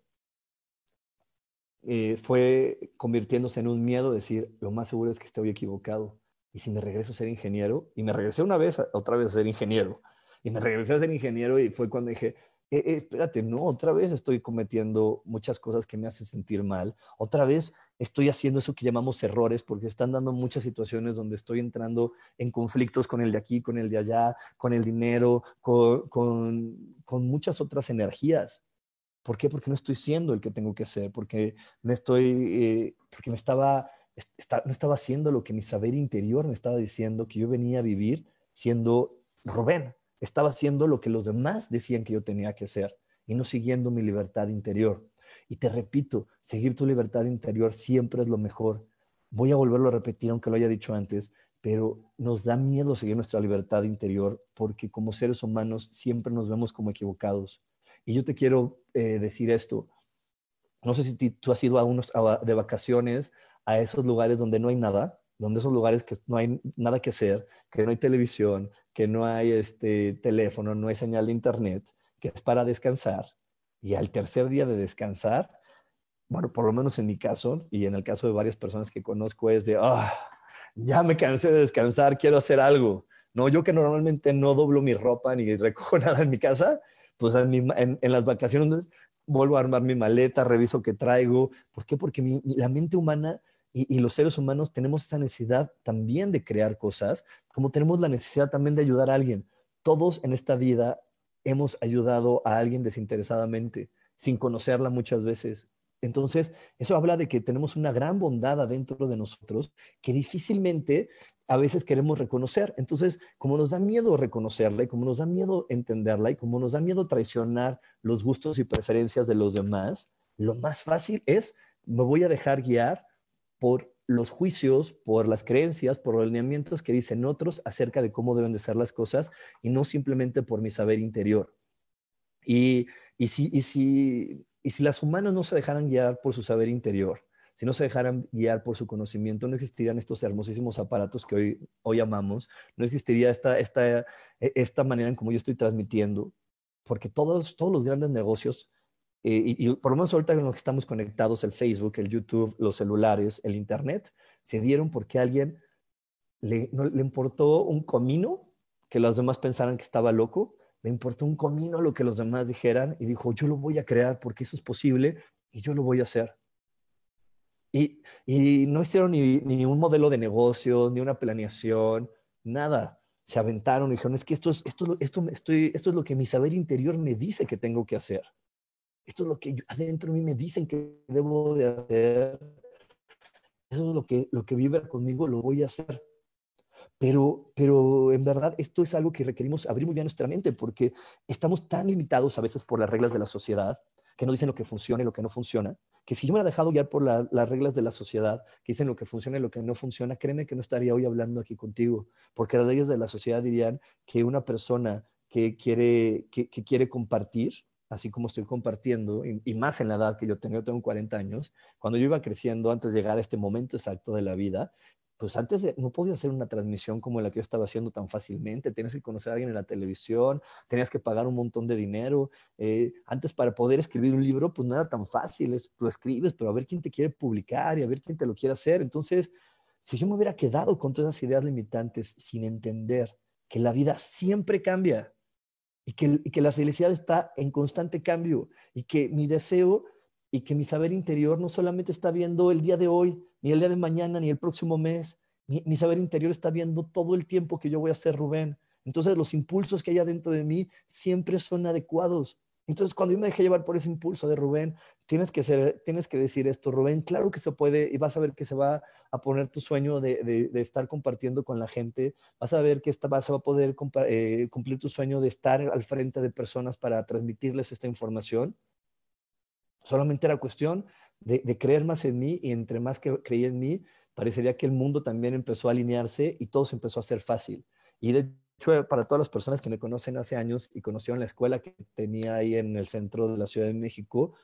eh, fue convirtiéndose en un miedo, decir, lo más seguro es que estoy equivocado. Y si me regreso a ser ingeniero, y me regresé una vez, otra vez a ser ingeniero, y me regresé a ser ingeniero y fue cuando dije, eh, eh, espérate, no, otra vez estoy cometiendo muchas cosas que me hacen sentir mal, otra vez estoy haciendo eso que llamamos errores porque están dando muchas situaciones donde estoy entrando en conflictos con el de aquí, con el de allá, con el dinero, con, muchas otras energías. ¿Por qué? Porque no estoy siendo el que tengo que ser, porque me estoy, eh, porque me estaba, no estaba haciendo lo que mi saber interior me estaba diciendo que yo venía a vivir siendo Rubén, estaba haciendo lo que los demás decían que yo tenía que hacer y no siguiendo mi libertad interior. Y te repito, seguir tu libertad interior siempre es lo mejor. Voy a volverlo a repetir, aunque lo haya dicho antes, pero nos da miedo seguir nuestra libertad interior porque como seres humanos siempre nos vemos como equivocados. Y yo te quiero eh, decir esto. No sé si tú has ido a unos de vacaciones a esos lugares donde no hay nada, donde esos lugares que no hay nada que hacer, que no hay televisión, que no hay este teléfono, no hay señal de internet, que es para descansar. Y al tercer día de descansar, bueno, por lo menos en mi caso y en el caso de varias personas que conozco es de, ah, ya me cansé de descansar, quiero hacer algo. No, yo que normalmente no doblo mi ropa ni recojo *laughs* nada en mi casa, pues en, las vacaciones vuelvo a armar mi maleta, reviso qué traigo. ¿Por qué? Porque la mente humana y, los seres humanos tenemos esa necesidad también de crear cosas, como tenemos la necesidad también de ayudar a alguien. Todos en esta vida hemos ayudado a alguien desinteresadamente, sin conocerla muchas veces. Entonces, eso habla de que tenemos una gran bondad adentro de nosotros que difícilmente a veces queremos reconocer. Entonces, como nos da miedo reconocerla y como nos da miedo entenderla y como nos da miedo traicionar los gustos y preferencias de los demás, lo más fácil es, me voy a dejar guiar por los juicios, por las creencias, por los lineamientos que dicen otros acerca de cómo deben de ser las cosas y no simplemente por mi saber interior. Y, y si, y si y si las humanas no se dejaran guiar por su saber interior, si no se dejaran guiar por su conocimiento, no existirían estos hermosísimos aparatos que hoy, hoy amamos, no existiría esta, esta, e, esta manera en como yo estoy transmitiendo, porque todos, todos los grandes negocios, eh, y, por lo menos ahorita en los que estamos conectados, el Facebook, el YouTube, los celulares, el Internet, se dieron porque a alguien le, le importó un comino que los demás pensaran que estaba loco le importó un comino lo que los demás dijeran y dijo, yo lo voy a crear porque eso es posible y yo lo voy a hacer. Y, no hicieron ni, un modelo de negocio, ni una planeación, nada. Se aventaron y dijeron, es que esto es, esto, esto, estoy, esto es lo que mi saber interior me dice que tengo que hacer. Esto es lo que adentro de mí me dicen que debo de hacer. Eso es lo que, lo que vibra conmigo, lo voy a hacer. Pero, pero en verdad esto es algo que requerimos abrir muy bien nuestra mente porque estamos tan limitados a veces por las reglas de la sociedad que nos dicen lo que funciona y lo que no funciona, que si yo me hubiera dejado guiar por las reglas de la sociedad, que dicen lo que funciona y lo que no funciona, créeme que no estaría hoy hablando aquí contigo, porque las leyes de la sociedad dirían que una persona que quiere, que, quiere compartir, así como estoy compartiendo, y, más en la edad que yo tengo, tengo 40 años, cuando yo iba creciendo antes de llegar a este momento exacto de la vida, pues antes no podía hacer una transmisión como la que yo estaba haciendo tan fácilmente. Tenías que conocer a alguien en la televisión, tenías que pagar un montón de dinero. Eh, antes para poder escribir un libro, pues no era tan fácil. Es, lo escribes, pero a ver quién te quiere publicar y a ver quién te lo quiere hacer. Entonces, si yo me hubiera quedado con todas esas ideas limitantes sin entender que la vida siempre cambia y que, la felicidad está en constante cambio y que mi deseo y que mi saber interior no solamente está viendo el día de hoy, ni el día de mañana, ni el próximo mes. Mi, saber interior está viendo todo el tiempo que yo voy a ser Rubén. Entonces los impulsos que hay adentro de mí siempre son adecuados. Entonces cuando yo me dejé llevar por ese impulso de Rubén, tienes que, ser, tienes que decir esto, Rubén, claro que se puede y vas a ver que se va a poner tu sueño de, estar compartiendo con la gente, vas a ver que esta, vas a poder eh, cumplir tu sueño de estar al frente de personas para transmitirles esta información. Solamente era cuestión de, creer más en mí y entre más que creía en mí, parecería que el mundo también empezó a alinearse y todo se empezó a hacer fácil. Y de hecho, para todas las personas que me conocen hace años y conocieron la escuela que tenía ahí en el centro de la Ciudad de México,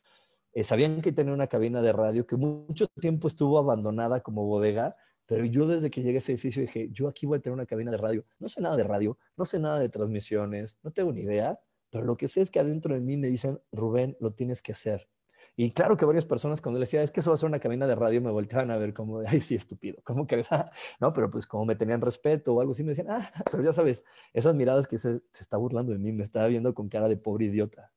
eh, sabían que tenía una cabina de radio que mucho tiempo estuvo abandonada como bodega, pero yo desde que llegué a ese edificio dije, yo aquí voy a tener una cabina de radio. No sé nada de radio, no sé nada de transmisiones, no tengo ni idea, pero lo que sé es que adentro de mí me dicen, Rubén, lo tienes que hacer. Y claro que varias personas cuando le decía, es que eso va a ser una cabina de radio, me volteaban a ver como ay, sí, estúpido, ¿cómo crees? *laughs* no, pero pues como me tenían respeto o algo así, me decían, ah, *laughs* pero ya sabes, esas miradas que se, se está burlando de mí, me estaba viendo con cara de pobre idiota,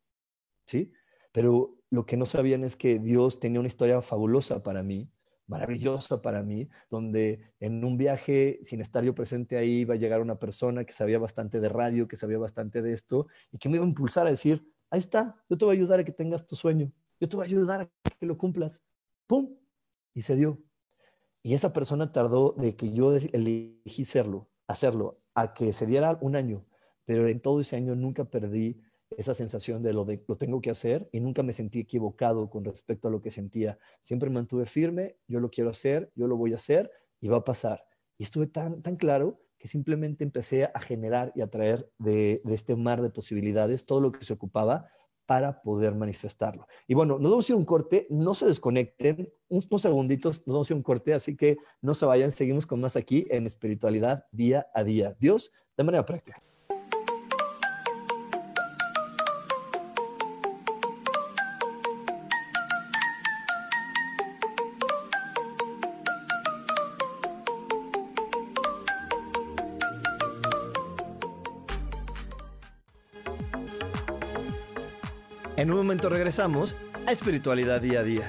¿sí? Pero lo que no sabían es que Dios tenía una historia fabulosa para mí, maravillosa para mí, donde en un viaje, sin estar yo presente ahí, iba a llegar una persona que sabía bastante de radio, que sabía bastante de esto, y que me iba a impulsar a decir, ahí está, yo te voy a ayudar a que tengas tu sueño yo te voy a ayudar a que lo cumplas. ¡Pum! Y se dio. Y esa persona tardó de que yo elegí serlo, hacerlo, a que se diera un año. Pero en todo ese año nunca perdí esa sensación de lo de lo tengo que hacer y nunca me sentí equivocado con respecto a lo que sentía. Siempre mantuve firme, yo lo quiero hacer, yo lo voy a hacer y va a pasar. Y estuve tan, tan claro que simplemente empecé a generar y a traer de, de este mar de posibilidades todo lo que se ocupaba para poder manifestarlo. Y bueno, nos vamos a ir un corte, no se desconecten, unos segunditos, nos vamos a un corte, así que no se vayan, seguimos con más aquí en espiritualidad día a día. Dios, de manera práctica. En un momento regresamos a Espiritualidad Día a Día.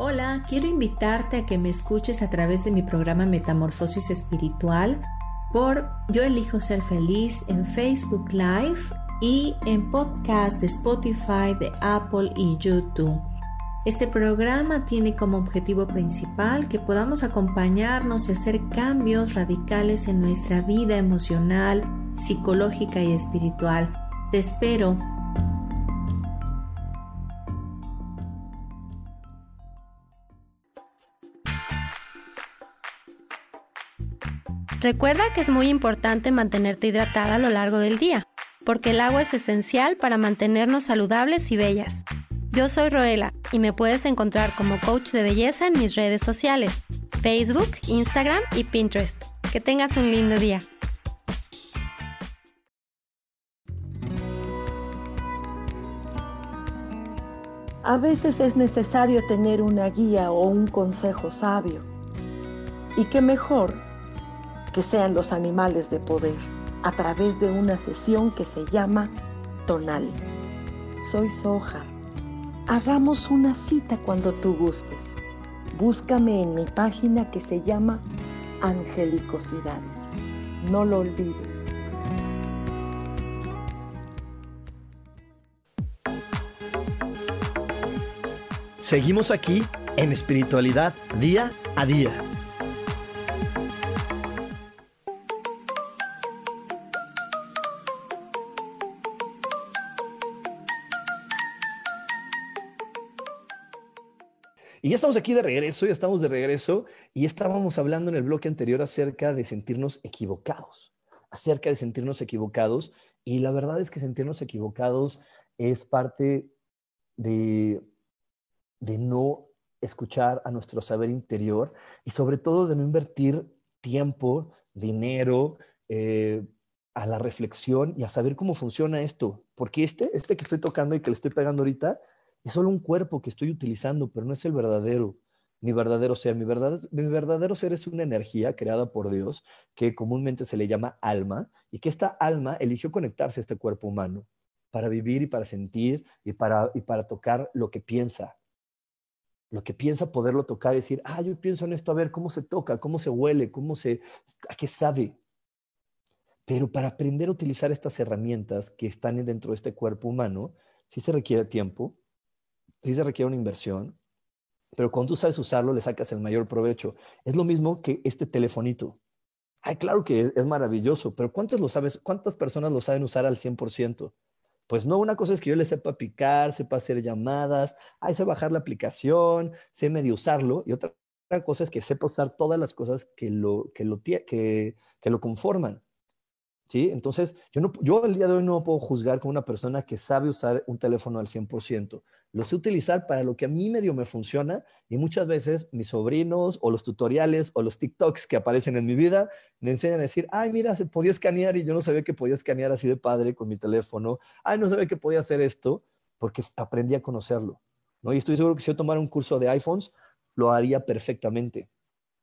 Hola, quiero invitarte a que me escuches a través de mi programa Metamorfosis Espiritual por Yo elijo ser feliz en Facebook Live y en podcast de Spotify, de Apple y YouTube. Este programa tiene como objetivo principal que podamos acompañarnos y hacer cambios radicales en nuestra vida emocional, psicológica y espiritual. Te espero. Recuerda que es muy importante mantenerte hidratada a lo largo del día, porque el agua es esencial para mantenernos saludables y bellas. Yo soy Roela y me puedes encontrar como coach de belleza en mis redes sociales, Facebook, Instagram y Pinterest. Que tengas un lindo día. A veces es necesario tener una guía o un consejo sabio. Y qué mejor que sean los animales de poder a través de una sesión que se llama Tonal. Soy Soja Hagamos una cita cuando tú gustes. Búscame en mi página que se llama Angelicosidades. No lo olvides. Seguimos aquí en espiritualidad día a día. Y ya estamos aquí de regreso, ya estamos de regreso y estábamos hablando en el bloque anterior acerca de sentirnos equivocados, acerca de sentirnos equivocados y la verdad es que sentirnos equivocados es parte de, de no escuchar a nuestro saber interior y sobre todo de no invertir tiempo, dinero, eh, a la reflexión y a saber cómo funciona esto. Porque este, este que estoy tocando y que le estoy pegando ahorita, es solo un cuerpo que estoy utilizando, pero no es el verdadero, mi verdadero ser. Mi, verdad, mi verdadero ser es una energía creada por Dios que comúnmente se le llama alma y que esta alma eligió conectarse a este cuerpo humano para vivir y para sentir y para, y para tocar lo que piensa. Lo que piensa poderlo tocar y decir, ah, yo pienso en esto, a ver cómo se toca, cómo se huele, cómo se, a qué sabe. Pero para aprender a utilizar estas herramientas que están dentro de este cuerpo humano, sí se requiere tiempo, sí se requiere una inversión, pero cuando tú sabes usarlo, le sacas el mayor provecho. Es lo mismo que este telefonito. Ay, claro que es maravilloso, pero ¿cuántos lo sabes? ¿Cuántas personas lo saben usar al 100%? Pues no, una cosa es que yo le sepa picar, sepa hacer llamadas, ay, sé bajar la aplicación, sé medio usarlo, y otra cosa es que sepa usar todas las cosas que lo, que lo, que, que lo conforman. ¿Sí? Entonces, yo, no, yo el día de hoy no puedo juzgar con una persona que sabe usar un teléfono al 100% lo sé utilizar para lo que a mí medio me funciona y muchas veces mis sobrinos o los tutoriales o los TikToks que aparecen en mi vida me enseñan a decir, ay, mira, se podía escanear y yo no sabía que podía escanear así de padre con mi teléfono, ay, no sabía que podía hacer esto porque aprendí a conocerlo, ¿no? Y estoy seguro que si yo tomara un curso de iPhones, lo haría perfectamente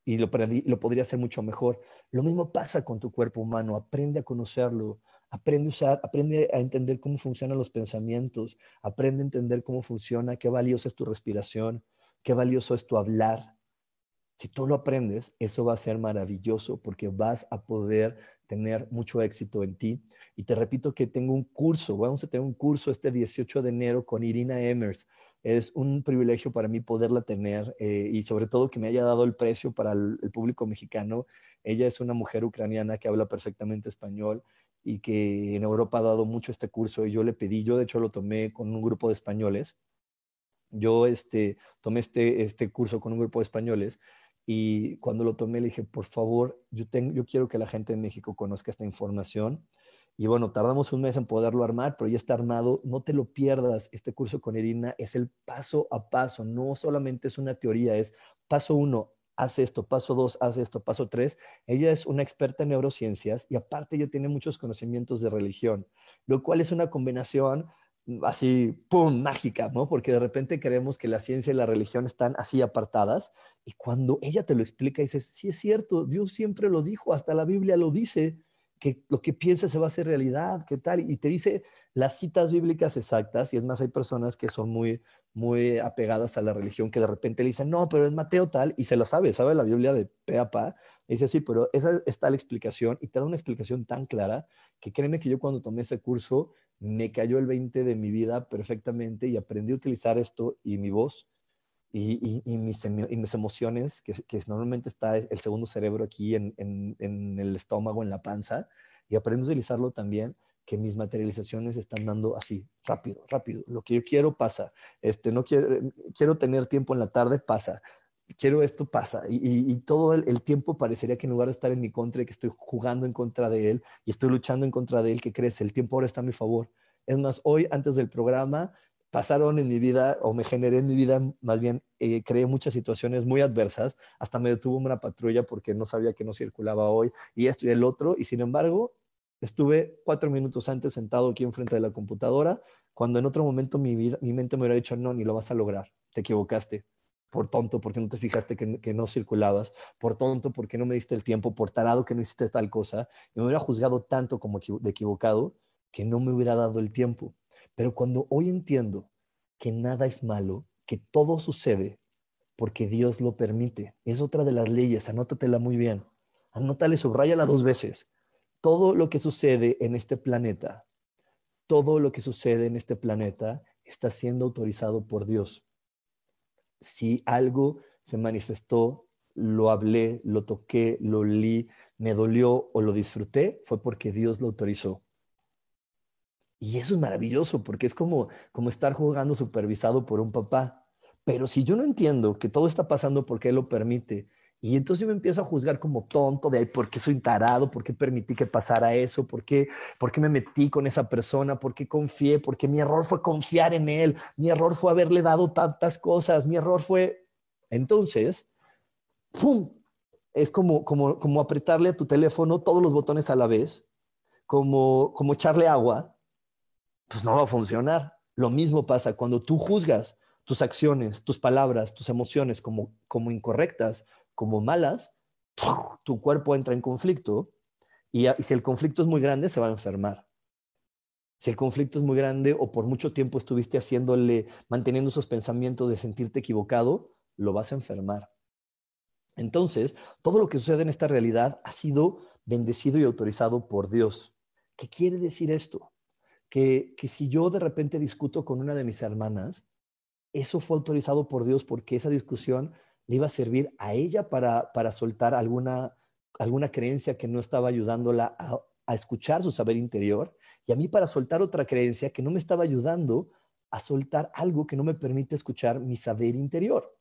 y lo, lo podría hacer mucho mejor. Lo mismo pasa con tu cuerpo humano, aprende a conocerlo, Aprende a usar, aprende a entender cómo funcionan los pensamientos, aprende a entender cómo funciona, qué valioso es tu respiración, qué valioso es tu hablar. Si tú lo aprendes, eso va a ser maravilloso porque vas a poder tener mucho éxito en ti. Y te repito que tengo un curso, vamos a tener un curso este 18 de enero con Irina Emers. Es un privilegio para mí poderla tener eh, y sobre todo que me haya dado el precio para el público mexicano. Ella es una mujer ucraniana que habla perfectamente español y que en Europa ha dado mucho este curso y yo le pedí, yo de hecho lo tomé con un grupo de españoles, yo este, tomé este, este curso con un grupo de españoles Y cuando lo tomé le dije, por favor, yo, tengo, yo quiero que la gente en México conozca esta información. Y bueno, tardamos un mes en poderlo armar, pero ya está armado. No te lo pierdas. Este curso con Irina es el paso a paso. No solamente es una teoría, es paso uno, haz esto, paso dos, haz esto, paso tres. Ella es una experta en neurociencias y aparte ella tiene muchos conocimientos de religión, lo cual es una combinación así, ¡pum!, mágica, ¿no? Porque de repente creemos que la ciencia y la religión están así apartadas y cuando ella te lo explica, dices, sí es cierto, Dios siempre lo dijo, hasta la Biblia lo dice, que lo que piensas se va a hacer realidad, ¿qué tal? Y te dice las citas bíblicas exactas, y es más, hay personas que son muy, muy apegadas a la religión que de repente le dicen, no, pero es Mateo tal, y se lo sabe, sabe la Biblia de pe a pa, y dice, sí, pero esa está la explicación, y te da una explicación tan clara que créeme que yo cuando tomé ese curso me cayó el 20 de mi vida perfectamente y aprendí a utilizar esto y mi voz y, mis, mis, emociones, que, normalmente está el segundo cerebro aquí en, el estómago, en la panza, y aprendo a utilizarlo también, que mis materializaciones están dando así, rápido, rápido. Lo que yo quiero pasa. Este, no quiero, quiero tener tiempo en la tarde, pasa. Quiero esto, pasa. Y, todo el, el, tiempo parecería que en lugar de estar en mi contra, que estoy jugando en contra de él y estoy luchando en contra de él, que crees, el tiempo ahora está a mi favor. Es más, hoy, antes del programa, pasaron en mi vida o me generé en mi vida, más bien eh, creé muchas situaciones muy adversas, hasta me detuvo una patrulla porque no sabía que no circulaba hoy y esto y el otro, y sin embargo estuve cuatro minutos antes sentado aquí enfrente de la computadora, cuando en otro momento mi, vida, mi mente me hubiera dicho, no, ni lo vas a lograr, te equivocaste, por tonto, porque no te fijaste que, que, no circulabas, por tonto, porque no me diste el tiempo, por tarado que no hiciste tal cosa, y me hubiera juzgado tanto como de equivocado que no me hubiera dado el tiempo. Pero cuando hoy entiendo que nada es malo, que todo sucede porque Dios lo permite, es otra de las leyes, anótatela muy bien, anótale, subrayala dos veces. Todo lo que sucede en este planeta, todo lo que sucede en este planeta está siendo autorizado por Dios. Si algo se manifestó, lo hablé, lo toqué, lo leí, me dolió o lo disfruté, fue porque Dios lo autorizó. Y eso es maravilloso porque es como, como estar jugando supervisado por un papá. Pero si yo no entiendo que todo está pasando porque él lo permite, y entonces yo me empiezo a juzgar como tonto de ¿por qué soy tarado? ¿Por qué permití que pasara eso? ¿Por qué, ¿Por qué me metí con esa persona? ¿Por qué confié? Porque mi error fue confiar en él. Mi error fue haberle dado tantas cosas. Mi error fue... Entonces. Es como, como, como apretarle a tu teléfono todos los botones a la vez, como, como echarle agua pues no va a funcionar. Lo mismo pasa cuando tú juzgas tus acciones, tus palabras, tus emociones como, como incorrectas, como malas, tu cuerpo entra en conflicto y, y si el conflicto es muy grande, se va a enfermar. Si el conflicto es muy grande o por mucho tiempo estuviste haciéndole, manteniendo esos pensamientos de sentirte equivocado, lo vas a enfermar. Entonces, todo lo que sucede en esta realidad ha sido bendecido y autorizado por Dios. ¿Qué quiere decir esto? Que, si yo de repente discuto con una de mis hermanas, eso fue autorizado por Dios porque esa discusión le iba a servir a ella para, para soltar alguna, alguna creencia que no estaba ayudándola a, a escuchar su saber interior y a mí para soltar otra creencia que no me estaba ayudando a soltar algo que no me permite escuchar mi saber interior.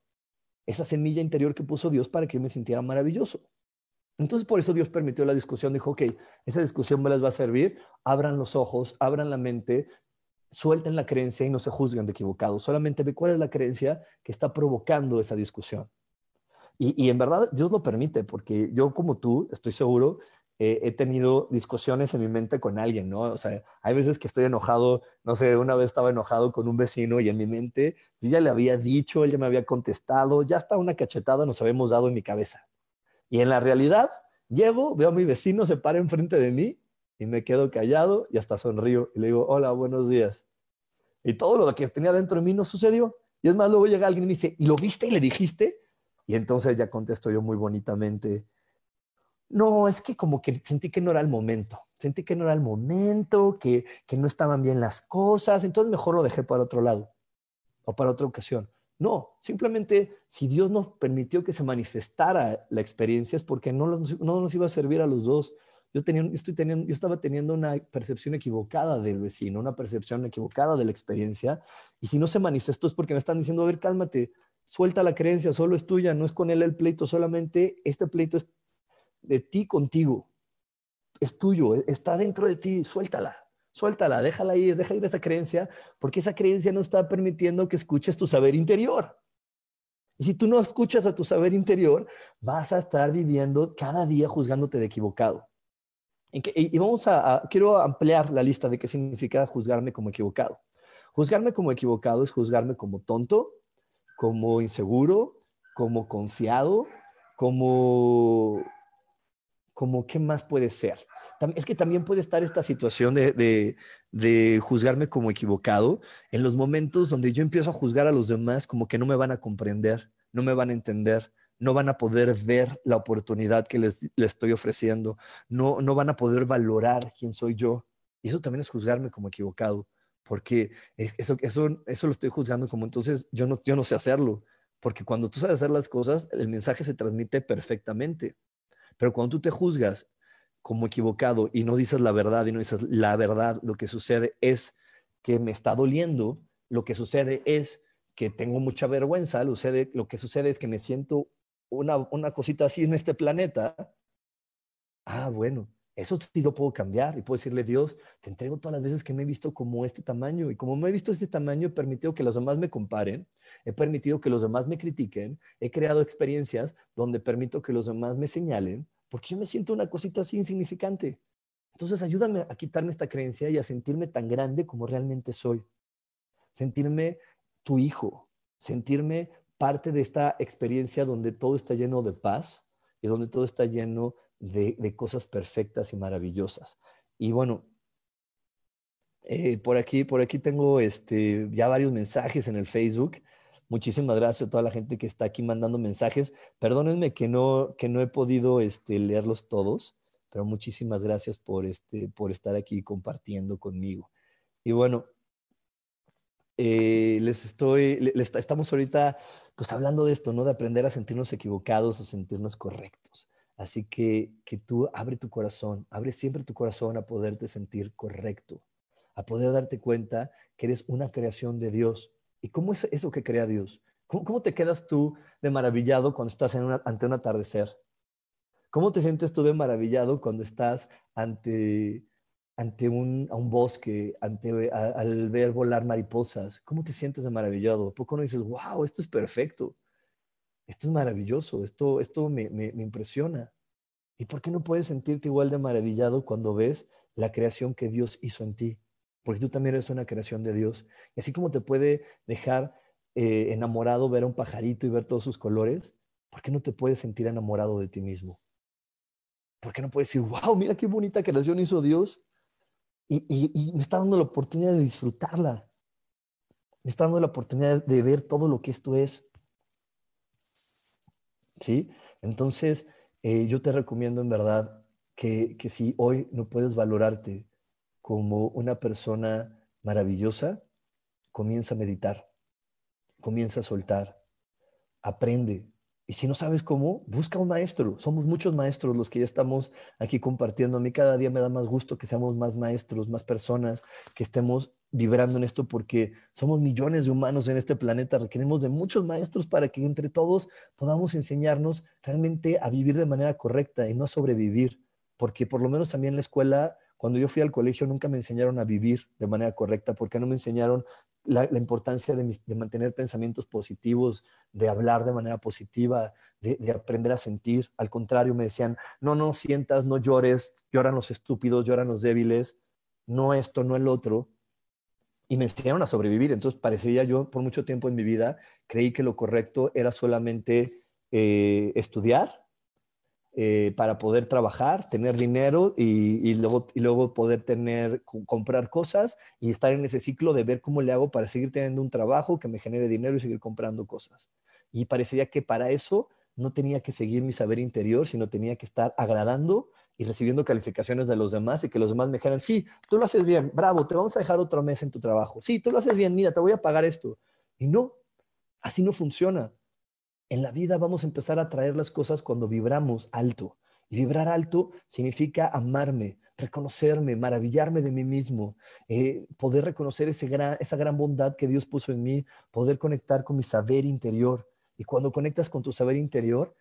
Esa semilla interior que puso Dios para que yo me sintiera maravilloso. Entonces, por eso Dios permitió la discusión. Dijo, ok, esa discusión me les va a servir. Abran los ojos, abran la mente, suelten la creencia y no se juzguen de equivocados. Solamente ve cuál es la creencia que está provocando esa discusión. Y, en verdad, Dios lo permite, porque yo, como tú, estoy seguro, eh, he tenido discusiones en mi mente con alguien, ¿no? O sea, hay veces que estoy enojado, no sé, una vez estaba enojado con un vecino y en mi mente yo ya le había dicho, él ya me había contestado, ya hasta una cachetada nos habíamos dado en mi cabeza. Y en la realidad, llego, veo a mi vecino, se para enfrente de mí y me quedo callado y hasta sonrío y le digo, hola, buenos días. Y todo lo que tenía dentro de mí no sucedió. Y es más, luego llega alguien y me dice, ¿y lo viste y le dijiste? Y entonces ya contesto yo muy bonitamente, no, es que como que sentí que no era el momento, sentí que no era el momento, que, que no estaban bien las cosas, entonces mejor lo dejé para otro lado o para otra ocasión. No, simplemente si Dios nos permitió que se manifestara la experiencia es porque no nos, no nos iba a servir a los dos. Yo, tenía, estoy teniendo, yo estaba teniendo una percepción equivocada del vecino, una percepción equivocada de la experiencia, y si no se manifestó es porque me están diciendo, a ver, cálmate, suelta la creencia, solo es tuya, no es con él el pleito, solamente este pleito es de ti contigo, es tuyo, está dentro de ti, suéltala, suéltala, déjala ir, deja ir esa creencia, porque esa creencia no está permitiendo que escuches tu saber interior. Y si tú no escuchas a tu saber interior, vas a estar viviendo cada día juzgándote de equivocado. Y, vamos a, quiero ampliar la lista de qué significa juzgarme como equivocado. Juzgarme como equivocado es juzgarme como tonto, como inseguro, como confiado, como, como qué más puede ser. Es que también puede estar esta situación de, juzgarme como equivocado en los momentos donde yo empiezo a juzgar a los demás como que no me van a comprender, no me van a entender, no van a poder ver la oportunidad que les, estoy ofreciendo, no, no van a poder valorar quién soy yo. Y eso también es juzgarme como equivocado, porque eso, eso, eso lo estoy juzgando como entonces yo no, yo no sé hacerlo, porque cuando tú sabes hacer las cosas, el mensaje se transmite perfectamente. Pero cuando tú te juzgas como equivocado y no dices la verdad y no dices la verdad, lo que sucede es que me está doliendo, lo que sucede es que tengo mucha vergüenza, lo, sucede, lo que sucede es que me siento una, cosita así en este planeta, ah, bueno, eso sí lo puedo cambiar y puedo decirle, Dios, te entrego todas las veces que me he visto como este tamaño y como me he visto este tamaño, he permitido que los demás me comparen, he permitido que los demás me critiquen, he creado experiencias donde permito que los demás me señalen, porque yo me siento una cosita así insignificante. Entonces ayúdame a quitarme esta creencia y a sentirme tan grande como realmente soy. Sentirme tu hijo, sentirme parte de esta experiencia donde todo está lleno de paz y donde todo está lleno de, cosas perfectas y maravillosas. Y bueno, eh, por aquí, por aquí tengo este, ya varios mensajes en el Facebook. Muchísimas gracias a toda la gente que está aquí mandando mensajes. Perdónenme que no, que no he podido este, leerlos todos, pero muchísimas gracias por, este, por estar aquí compartiendo conmigo. Y bueno, eh, les estoy, estamos ahorita pues hablando de esto, ¿no? De aprender a sentirnos equivocados, a sentirnos correctos. Así que, que tú abre tu corazón, abre siempre tu corazón a poderte sentir correcto, a poder darte cuenta que eres una creación de Dios. ¿Y cómo es eso que crea Dios? ¿Cómo, te quedas tú de maravillado cuando estás ante un atardecer? ¿Cómo te sientes tú de maravillado cuando estás ante ante un, a bosque, ante, al ver volar mariposas, ¿cómo te sientes de maravillado? ¿A poco no dices, wow, esto es perfecto? Esto es maravilloso, esto, esto me, me, me impresiona. ¿Y por qué no puedes sentirte igual de maravillado cuando ves la creación que Dios hizo en ti? Porque tú también eres una creación de Dios. Y así como te puede dejar eh, enamorado ver a un pajarito y ver todos sus colores, ¿por qué no te puedes sentir enamorado de ti mismo? ¿Por qué no puedes decir, wow, mira qué bonita creación hizo Dios? y, me está dando la oportunidad de disfrutarla. Me está dando la oportunidad de ver todo lo que esto es. ¿Sí? Entonces, eh, yo te recomiendo en verdad que, que si hoy no puedes valorarte como una persona maravillosa, comienza a meditar, comienza a soltar, aprende, y si no sabes cómo, busca un maestro. Somos muchos maestros los que ya estamos aquí compartiendo. A mí cada día me da más gusto que seamos más maestros, más personas, que estemos vibrando en esto porque somos millones de humanos en este planeta. Requerimos de muchos maestros para que entre todos podamos enseñarnos realmente a vivir de manera correcta y no a sobrevivir. Porque por lo menos también la escuela cuando yo fui al colegio nunca me enseñaron a vivir de manera correcta, porque no me enseñaron la, importancia de, mantener pensamientos positivos, de hablar de manera positiva, de, aprender a sentir. Al contrario, me decían, no, no sientas, no llores, lloran los estúpidos, lloran los débiles, no esto, no el otro. Y me enseñaron a sobrevivir. Entonces parecía yo, por mucho tiempo en mi vida, creí que lo correcto era solamente eh, estudiar, eh, para poder trabajar, tener dinero y, luego, poder tener, comprar cosas y estar en ese ciclo de ver cómo le hago para seguir teniendo un trabajo que me genere dinero y seguir comprando cosas. Y parecería que para eso no tenía que seguir mi saber interior, sino tenía que estar agradando y recibiendo calificaciones de los demás y que los demás me dijeran, sí, tú lo haces bien, bravo, te vamos a dejar otro mes en tu trabajo. Sí, tú lo haces bien, mira, te voy a pagar esto. Y no, así no funciona. En la vida vamos a empezar a traer las cosas cuando vibramos alto. Y vibrar alto significa amarme, reconocerme, maravillarme de mí mismo, eh, poder reconocer esa gran bondad que Dios puso en mí, poder conectar con mi saber interior. Y cuando conectas con tu saber interior,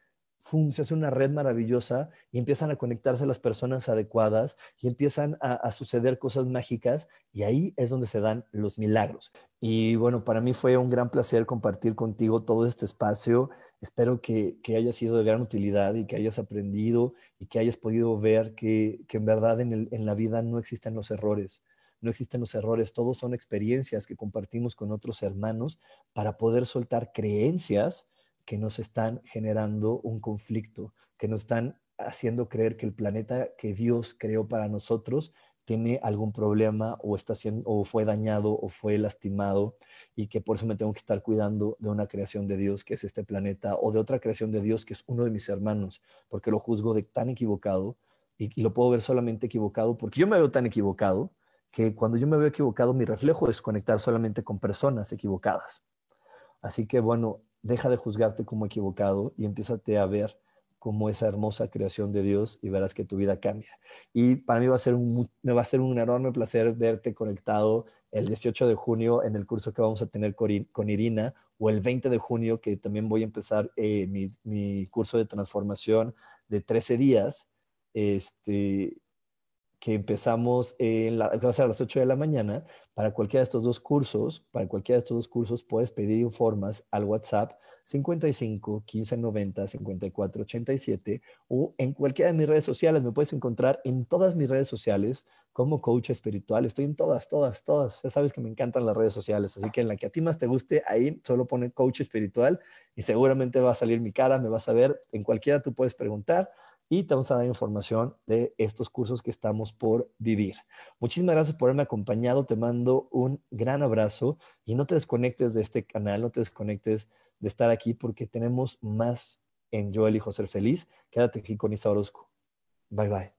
se hace una red maravillosa y empiezan a conectarse las personas adecuadas y empiezan a, suceder cosas mágicas y ahí es donde se dan los milagros. Y bueno, para mí fue un gran placer compartir contigo todo este espacio. Espero que, haya sido de gran utilidad y que hayas aprendido y que hayas podido ver que, en verdad en, en la vida no existen los errores no existen los errores, todos son experiencias que compartimos con otros hermanos para poder soltar creencias que nos están generando un conflicto, que nos están haciendo creer que el planeta que Dios creó para nosotros tiene algún problema o está siendo o fue dañado o fue lastimado y que por eso me tengo que estar cuidando de una creación de Dios que es este planeta o de otra creación de Dios que es uno de mis hermanos, porque lo juzgo de tan equivocado y, y lo puedo ver solamente equivocado porque yo me veo tan equivocado que cuando yo me veo equivocado mi reflejo es conectar solamente con personas equivocadas. Así que bueno, deja de juzgarte como equivocado y empiézate a ver como esa hermosa creación de Dios y verás que tu vida cambia. Y para mí va a ser un, me va a ser un enorme placer verte conectado el 18 de junio en el curso que vamos a tener con Irina o el 20 de junio que también voy a empezar eh, mi, mi, curso de transformación de 13 días. Este, que empezamos en la, va a las 8 de la mañana. Para cualquiera de estos dos cursos, para cualquiera de estos dos cursos puedes pedir informes al WhatsApp 55 15 90 54 87 o en cualquiera de mis redes sociales. Me puedes encontrar en todas mis redes sociales como coach espiritual. Estoy en todas, todas, todas. Ya sabes que me encantan las redes sociales, así que en la que a ti más te guste, ahí solo pone coach espiritual y seguramente va a salir mi cara, me vas a ver. En cualquiera tú puedes preguntar y te vamos a dar información de estos cursos que estamos por vivir. Muchísimas gracias por haberme acompañado, te mando un gran abrazo y no te desconectes de este canal, no te desconectes de estar aquí porque tenemos más en Yo elijo ser feliz. Quédate aquí con Isa Orozco. Bye bye.